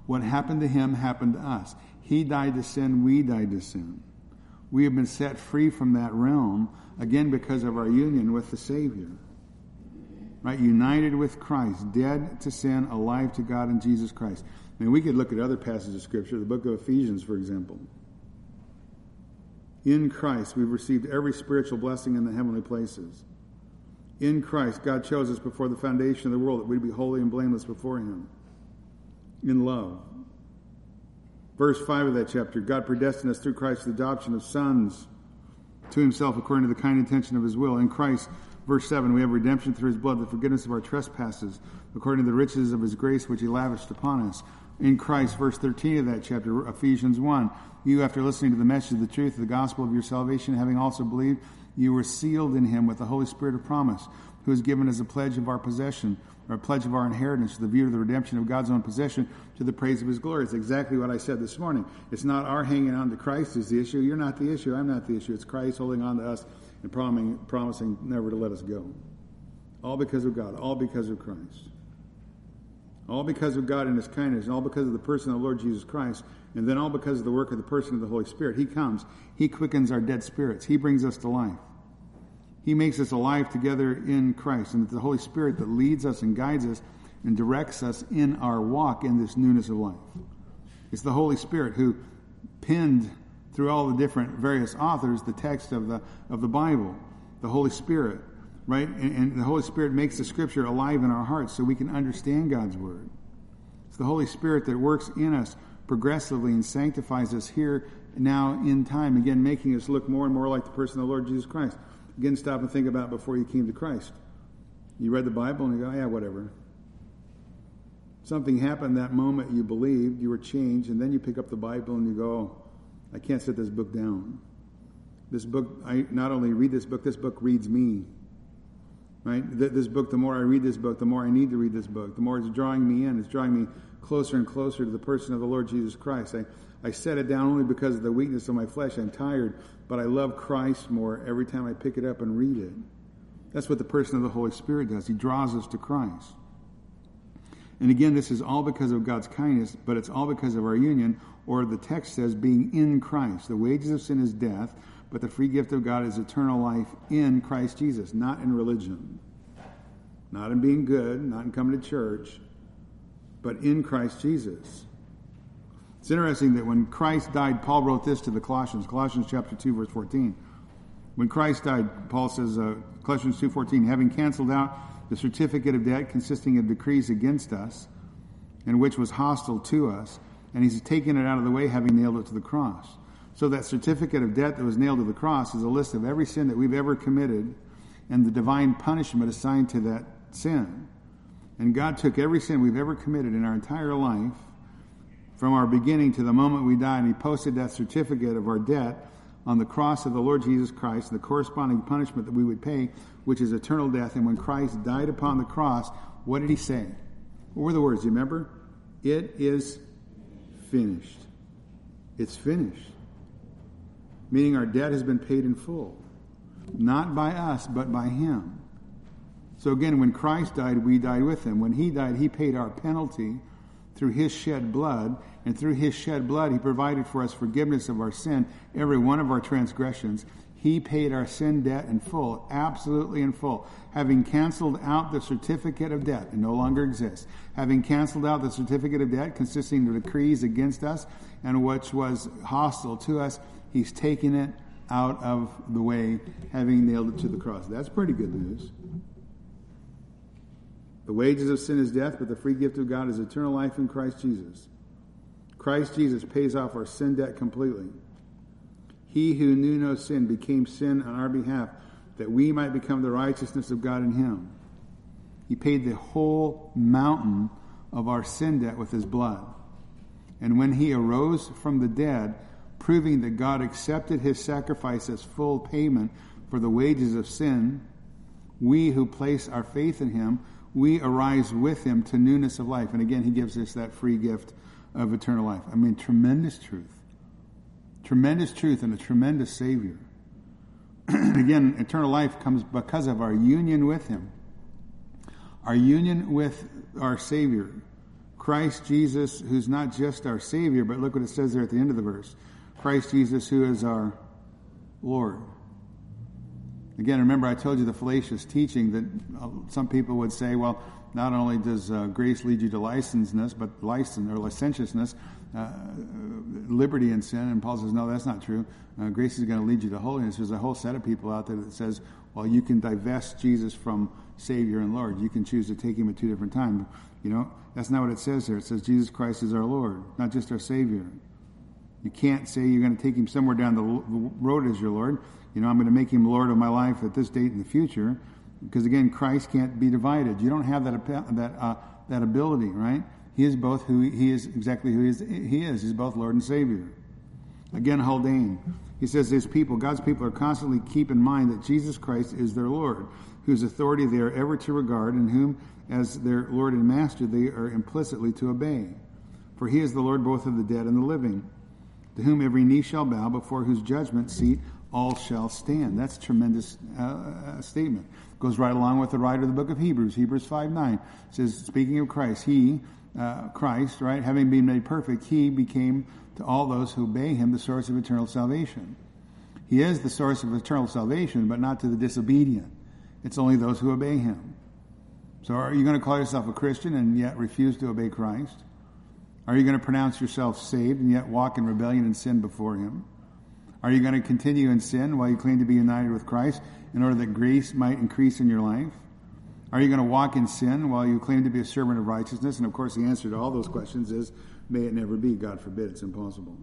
What happened to him happened to us. He died to sin, we died to sin. We have been set free from that realm, again, because of our union with the Savior right? United with Christ, dead to sin, alive to God in Jesus Christ. I mean, we could look at other passages of Scripture, the book of Ephesians, for example. In Christ, we've received every spiritual blessing in the heavenly places. In Christ, God chose us before the foundation of the world that we'd be holy and blameless before Him. In love. Verse 5 of that chapter God predestined us through Christ the adoption of sons to Himself according to the kind intention of His will. In Christ, Verse 7 We have redemption through his blood, the forgiveness of our trespasses, according to the riches of his grace which he lavished upon us. In Christ, verse 13 of that chapter, Ephesians 1. You, after listening to the message of the truth the gospel of your salvation, having also believed, you were sealed in him with the Holy Spirit of promise, who is given as a pledge of our possession, or a pledge of our inheritance, to the view of the redemption of God's own possession, to the praise of his glory. It's exactly what I said this morning. It's not our hanging on to Christ is the issue. You're not the issue. I'm not the issue. It's Christ holding on to us and promising, promising never to let us go. All because of God, all because of Christ. All because of God and His kindness, and all because of the person of the Lord Jesus Christ, and then all because of the work of the person of the Holy Spirit. He comes, He quickens our dead spirits, He brings us to life. He makes us alive together in Christ, and it's the Holy Spirit that leads us and guides us and directs us in our walk in this newness of life. It's the Holy Spirit who pinned through all the different various authors the text of the of the Bible, the Holy Spirit, right? And, and, the Holy Spirit makes the Scripture alive in our hearts so we can understand God's Word. It's the Holy Spirit that works in us progressively and sanctifies us here now in time, again making us look more and more like the person of the Lord Jesus Christ. Again, stop and think about before you came to Christ. You read the Bible and you go, yeah, whatever. Something happened that moment you believed, you were changed, and then you pick up the Bible and you go, I can't set this book down. This book, I not only read this book, this book reads me. Right? This book, the more I read this book, the more I need to read this book. The more it's drawing me in, it's drawing me closer and closer to the person of the Lord Jesus Christ. I, I set it down only because of the weakness of my flesh. I'm tired, but I love Christ more every time I pick it up and read it. That's what the person of the Holy Spirit does. He draws us to Christ. And again, this is all because of God's kindness, but it's all because of our union, or the text says, being in Christ. The wages of sin is death, but the free gift of God is eternal life in Christ Jesus, not in religion, not in being good, not in coming to church, but in Christ Jesus. It's interesting that when Christ died, Paul wrote this to the Colossians, Colossians chapter 2, verse 14. When Christ died, Paul says, uh, Colossians 2.14, having canceled out the certificate of debt consisting of decrees against us, and which was hostile to us, and he's taken it out of the way, having nailed it to the cross. So that certificate of debt that was nailed to the cross is a list of every sin that we've ever committed and the divine punishment assigned to that sin. And God took every sin we've ever committed in our entire life, from our beginning to the moment we die, and He posted that certificate of our debt on the cross of the Lord Jesus Christ, the corresponding punishment that we would pay, which is eternal death. And when Christ died upon the cross, what did He say? What were the words? You remember? It is finished. It's finished. Meaning our debt has been paid in full. Not by us, but by Him. So again, when Christ died, we died with Him. When He died, He paid our penalty through His shed blood. And through His shed blood, He provided for us forgiveness of our sin, every one of our transgressions. He paid our sin debt in full, absolutely in full, having canceled out the certificate of debt, it no longer exists. Having canceled out the certificate of debt consisting of decrees against us and which was hostile to us, he's taken it out of the way, having nailed it to the cross. That's pretty good news. The wages of sin is death, but the free gift of God is eternal life in Christ Jesus. Christ Jesus pays off our sin debt completely. He who knew no sin became sin on our behalf, that we might become the righteousness of God in him. He paid the whole mountain of our sin debt with his blood. And when he arose from the dead, proving that God accepted his sacrifice as full payment for the wages of sin, we who place our faith in him, we arise with him to newness of life. And again, he gives us that free gift of eternal life. I mean, tremendous truth. Tremendous truth and a tremendous Savior. again, eternal life comes because of our union with him. Our union with our Savior. Christ Jesus, who's not just our Savior, but look what it says there at the end of the verse. Christ Jesus, who is our Lord. Again, remember I told you the fallacious teaching that uh, some people would say, well, not only does uh, grace lead you to licentiousness, but license or licentiousness, uh, liberty and sin. And Paul says, no, that's not true. Uh, grace is going to lead you to holiness. There's a whole set of people out there that says, well, you can divest Jesus from Savior and Lord. You can choose to take him at two different times. You know, that's not what it says here. It says Jesus Christ is our Lord, not just our Savior. You can't say you're going to take him somewhere down the road as your Lord you know, I'm going to make him Lord of my life at this date in the future. Because again, Christ can't be divided. You don't have that, that, uh, that ability, right? He is both who he is, exactly who he is. He is. He's both Lord and Savior. Again, Haldane. He says his people, God's people, are constantly keep in mind that Jesus Christ is their Lord, whose authority they are ever to regard, and whom, as their Lord and Master, they are implicitly to obey. For he is the Lord both of the dead and the living, to whom every knee shall bow, before whose judgment seat all shall stand. That's a tremendous uh, uh, statement. Goes right along with the writer of the book of Hebrews, Hebrews 5 9. says, speaking of Christ, he, uh, Christ, right, having been made perfect, he became to all those who obey him the source of eternal salvation. He is the source of eternal salvation, but not to the disobedient. It's only those who obey him. So are you going to call yourself a Christian and yet refuse to obey Christ? Are you going to pronounce yourself saved and yet walk in rebellion and sin before him? Are you going to continue in sin while you claim to be united with Christ in order that grace might increase in your life? Are you going to walk in sin while you claim to be a servant of righteousness? And of course, the answer to all those questions is may it never be. God forbid, it's impossible.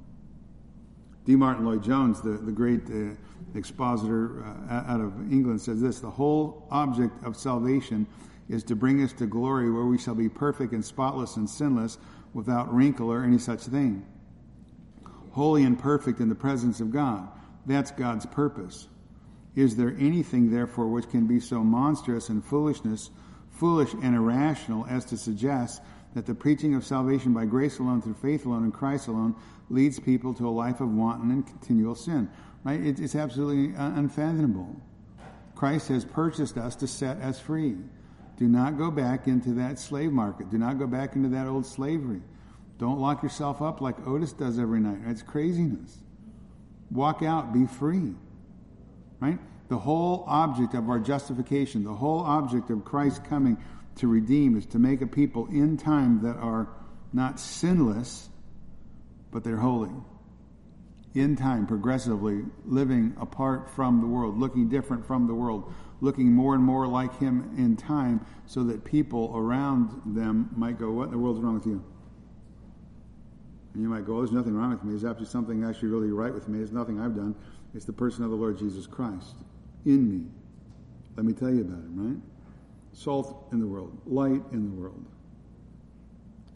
D. Martyn Lloyd-Jones, the, the great uh, expositor uh, out of England, says this The whole object of salvation is to bring us to glory where we shall be perfect and spotless and sinless without wrinkle or any such thing holy and perfect in the presence of God. That's God's purpose. Is there anything, therefore, which can be so monstrous and foolishness, foolish and irrational as to suggest that the preaching of salvation by grace alone, through faith alone, in Christ alone, leads people to a life of wanton and continual sin? Right? It's absolutely uh, unfathomable. Christ has purchased us to set us free. Do not go back into that slave market. Do not go back into that old slavery. Don't lock yourself up like Otis does every night. It's craziness. Walk out, be free. Right? The whole object of our justification, the whole object of Christ coming to redeem is to make a people in time that are not sinless, but they're holy. In time, progressively living apart from the world, looking different from the world, looking more and more like Him in time, so that people around them might go, What in the world's wrong with you? And you might go, oh, there's nothing wrong with me. There's actually something actually really right with me. There's nothing I've done. It's the person of the Lord Jesus Christ in me. Let me tell you about him, right? Salt in the world, light in the world.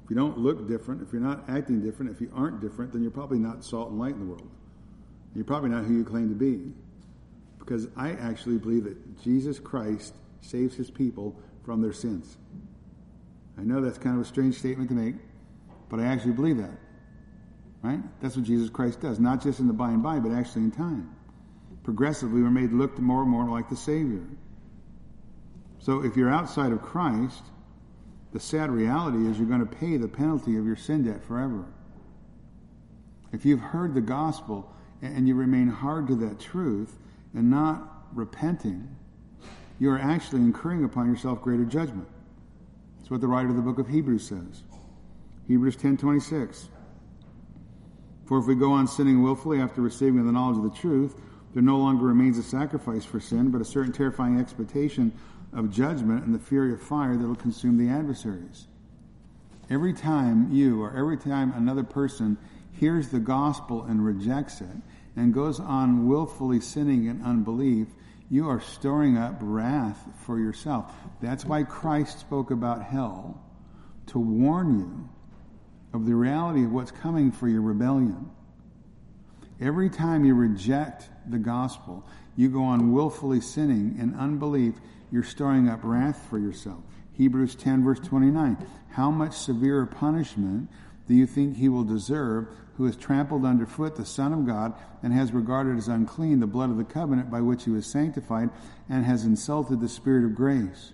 If you don't look different, if you're not acting different, if you aren't different, then you're probably not salt and light in the world. You're probably not who you claim to be. Because I actually believe that Jesus Christ saves his people from their sins. I know that's kind of a strange statement to make, but I actually believe that. Right? That's what Jesus Christ does, not just in the by and by, but actually in time. Progressively, we're made look more and more like the Savior. So if you're outside of Christ, the sad reality is you're going to pay the penalty of your sin debt forever. If you've heard the gospel and you remain hard to that truth and not repenting, you are actually incurring upon yourself greater judgment. That's what the writer of the book of Hebrews says. Hebrews 10:26. For if we go on sinning willfully after receiving the knowledge of the truth, there no longer remains a sacrifice for sin, but a certain terrifying expectation of judgment and the fury of fire that will consume the adversaries. Every time you or every time another person hears the gospel and rejects it and goes on willfully sinning in unbelief, you are storing up wrath for yourself. That's why Christ spoke about hell to warn you of the reality of what's coming for your rebellion. Every time you reject the gospel, you go on willfully sinning in unbelief, you're storing up wrath for yourself. Hebrews 10, verse 29. How much severer punishment do you think he will deserve who has trampled underfoot the Son of God and has regarded as unclean the blood of the covenant by which he was sanctified and has insulted the Spirit of grace?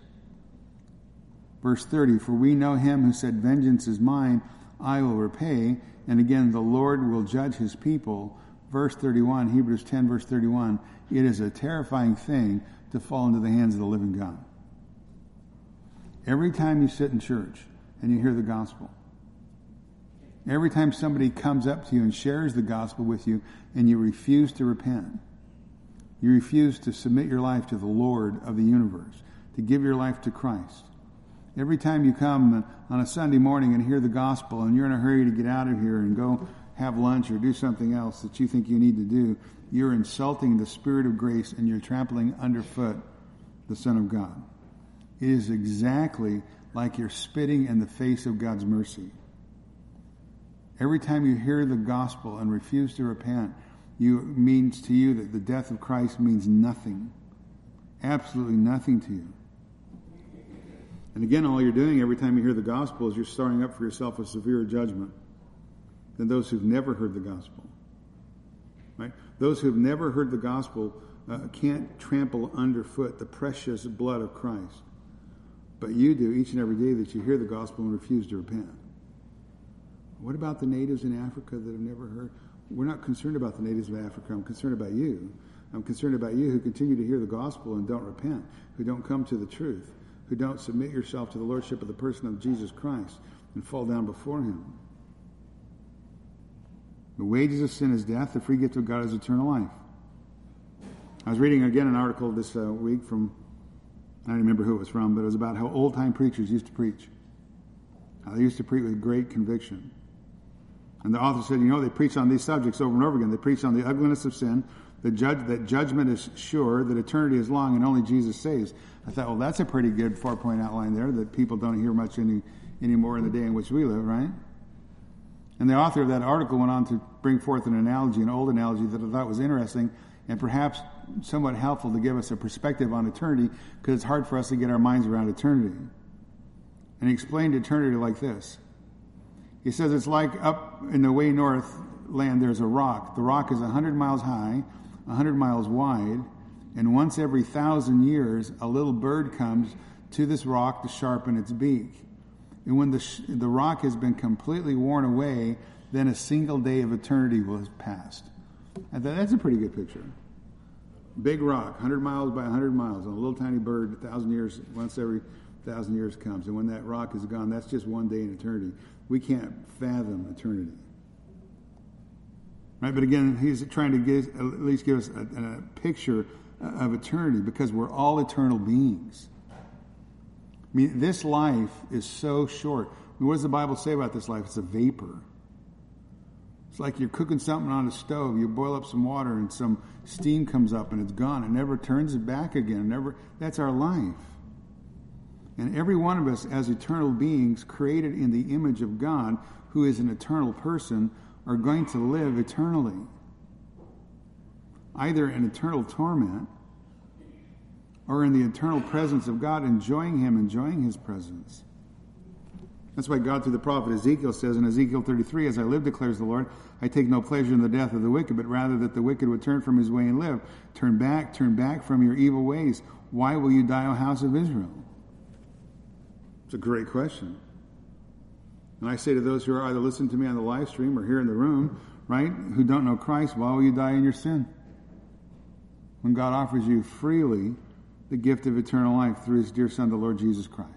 Verse 30 For we know him who said, Vengeance is mine, I will repay. And again, the Lord will judge his people. Verse 31, Hebrews 10, verse 31 It is a terrifying thing to fall into the hands of the living God. Every time you sit in church and you hear the gospel, every time somebody comes up to you and shares the gospel with you and you refuse to repent, you refuse to submit your life to the Lord of the universe, to give your life to Christ. Every time you come on a Sunday morning and hear the gospel and you're in a hurry to get out of here and go have lunch or do something else that you think you need to do, you're insulting the Spirit of grace and you're trampling underfoot the Son of God. It is exactly like you're spitting in the face of God's mercy. Every time you hear the gospel and refuse to repent, you means to you that the death of Christ means nothing. Absolutely nothing to you. And again, all you're doing every time you hear the gospel is you're starting up for yourself a severe judgment than those who've never heard the gospel. Right? Those who've never heard the gospel uh, can't trample underfoot the precious blood of Christ. But you do each and every day that you hear the gospel and refuse to repent. What about the natives in Africa that have never heard? We're not concerned about the natives of Africa. I'm concerned about you. I'm concerned about you who continue to hear the gospel and don't repent, who don't come to the truth, who don't submit yourself to the lordship of the person of Jesus Christ and fall down before him. The wages of sin is death. The free gift of God is eternal life. I was reading again an article this uh, week from I don't remember who it was from, but it was about how old time preachers used to preach. How they used to preach with great conviction. And the author said, you know, they preach on these subjects over and over again. They preach on the ugliness of sin, the judge, that judgment is sure, that eternity is long, and only Jesus saves. I thought, well, that's a pretty good four point outline there that people don't hear much any anymore in the day in which we live, right? And the author of that article went on to bring forth an analogy, an old analogy that I thought was interesting and perhaps somewhat helpful to give us a perspective on eternity because it's hard for us to get our minds around eternity. And he explained eternity like this. He says it's like up in the way north land, there's a rock. The rock is 100 miles high, 100 miles wide, and once every thousand years, a little bird comes to this rock to sharpen its beak. And when the, sh- the rock has been completely worn away, then a single day of eternity will have passed. And that's a pretty good picture. Big rock, 100 miles by 100 miles, and a little tiny bird, thousand years, once every thousand years comes. And when that rock is gone, that's just one day in eternity. We can't fathom eternity. Right? But again, he's trying to at least give us a, a picture of eternity because we're all eternal beings. I mean, this life is so short. I mean, what does the Bible say about this life? It's a vapor. It's like you're cooking something on a stove. You boil up some water and some steam comes up and it's gone. It never turns it back again. Never. That's our life. And every one of us, as eternal beings created in the image of God, who is an eternal person, are going to live eternally. Either in eternal torment or in the eternal presence of God, enjoying Him, enjoying His presence. That's why God, through the prophet Ezekiel, says in Ezekiel 33, As I live, declares the Lord, I take no pleasure in the death of the wicked, but rather that the wicked would turn from his way and live. Turn back, turn back from your evil ways. Why will you die, O house of Israel? It's a great question. And I say to those who are either listening to me on the live stream or here in the room, right, who don't know Christ, why will you die in your sin? When God offers you freely the gift of eternal life through his dear Son, the Lord Jesus Christ.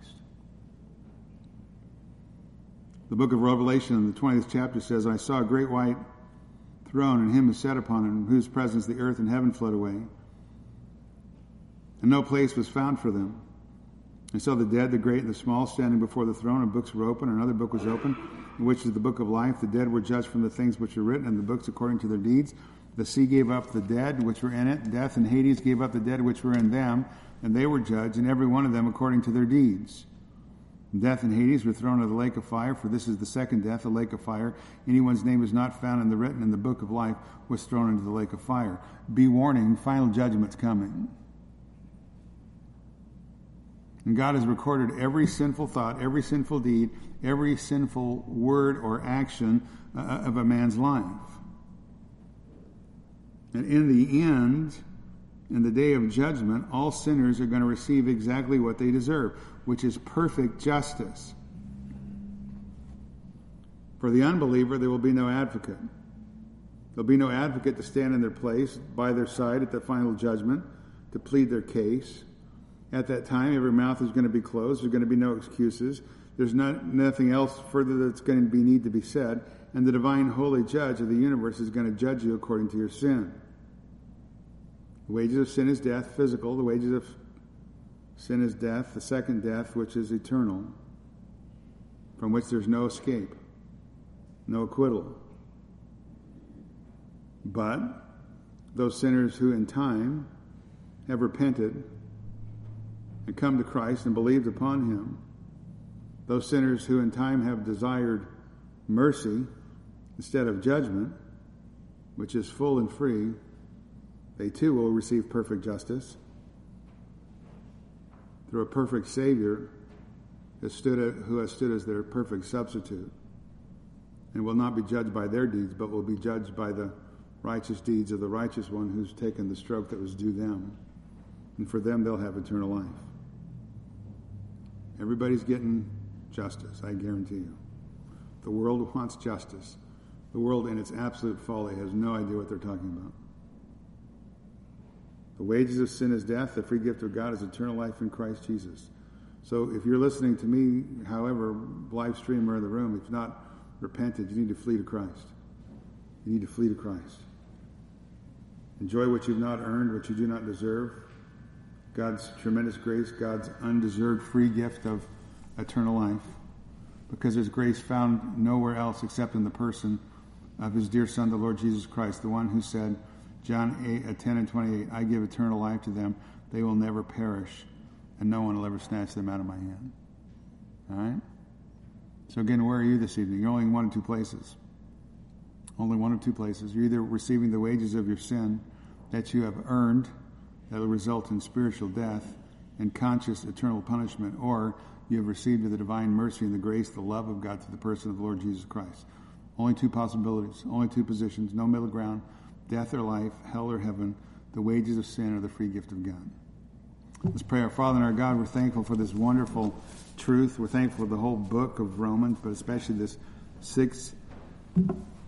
The book of Revelation the 20th chapter says, I saw a great white throne and him who sat upon it, in whose presence the earth and heaven fled away. And no place was found for them. I saw the dead, the great and the small, standing before the throne, and books were open. Another book was open, which is the book of life. The dead were judged from the things which are written, and the books according to their deeds. The sea gave up the dead which were in it. Death and Hades gave up the dead which were in them, and they were judged, and every one of them according to their deeds. Death and Hades were thrown into the lake of fire, for this is the second death, the lake of fire. Anyone's name is not found in the written in the book of life was thrown into the lake of fire. Be warning, final judgment's coming. And God has recorded every sinful thought, every sinful deed, every sinful word or action uh, of a man's life. And in the end, in the day of judgment, all sinners are going to receive exactly what they deserve, which is perfect justice. For the unbeliever, there will be no advocate. There'll be no advocate to stand in their place, by their side at the final judgment, to plead their case. At that time, every mouth is going to be closed. There's going to be no excuses. There's not, nothing else further that's going to be need to be said. And the divine holy judge of the universe is going to judge you according to your sin. The wages of sin is death, physical. The wages of sin is death. The second death, which is eternal, from which there's no escape, no acquittal. But those sinners who in time have repented and come to Christ and believed upon him, those sinners who in time have desired mercy instead of judgment, which is full and free, they too will receive perfect justice through a perfect Savior who has stood as their perfect substitute and will not be judged by their deeds, but will be judged by the righteous deeds of the righteous one who's taken the stroke that was due them. And for them, they'll have eternal life. Everybody's getting justice, I guarantee you. The world wants justice. The world, in its absolute folly, has no idea what they're talking about. The wages of sin is death. The free gift of God is eternal life in Christ Jesus. So if you're listening to me, however, live stream or in the room, if not repented, you need to flee to Christ. You need to flee to Christ. Enjoy what you've not earned, what you do not deserve. God's tremendous grace, God's undeserved free gift of eternal life. Because there's grace found nowhere else except in the person of his dear Son, the Lord Jesus Christ, the one who said, John 8, uh, 10 and 28, I give eternal life to them. They will never perish, and no one will ever snatch them out of my hand. All right? So, again, where are you this evening? You're only in one of two places. Only one of two places. You're either receiving the wages of your sin that you have earned, that will result in spiritual death and conscious eternal punishment, or you have received the divine mercy and the grace, the love of God through the person of the Lord Jesus Christ. Only two possibilities, only two positions, no middle ground death or life, hell or heaven, the wages of sin or the free gift of God. Let's pray. Our Father and our God, we're thankful for this wonderful truth. We're thankful for the whole book of Romans, but especially this sixth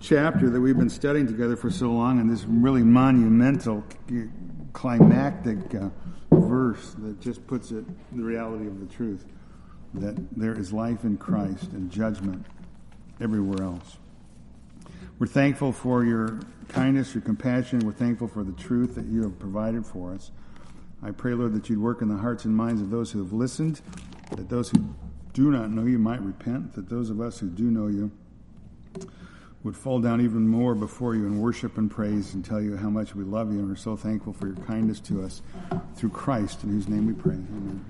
chapter that we've been studying together for so long and this really monumental, climactic uh, verse that just puts it the reality of the truth that there is life in Christ and judgment everywhere else. We're thankful for your kindness, your compassion. We're thankful for the truth that you have provided for us. I pray, Lord, that you'd work in the hearts and minds of those who have listened, that those who do not know you might repent, that those of us who do know you would fall down even more before you in worship and praise and tell you how much we love you and are so thankful for your kindness to us through Christ, in whose name we pray. Amen.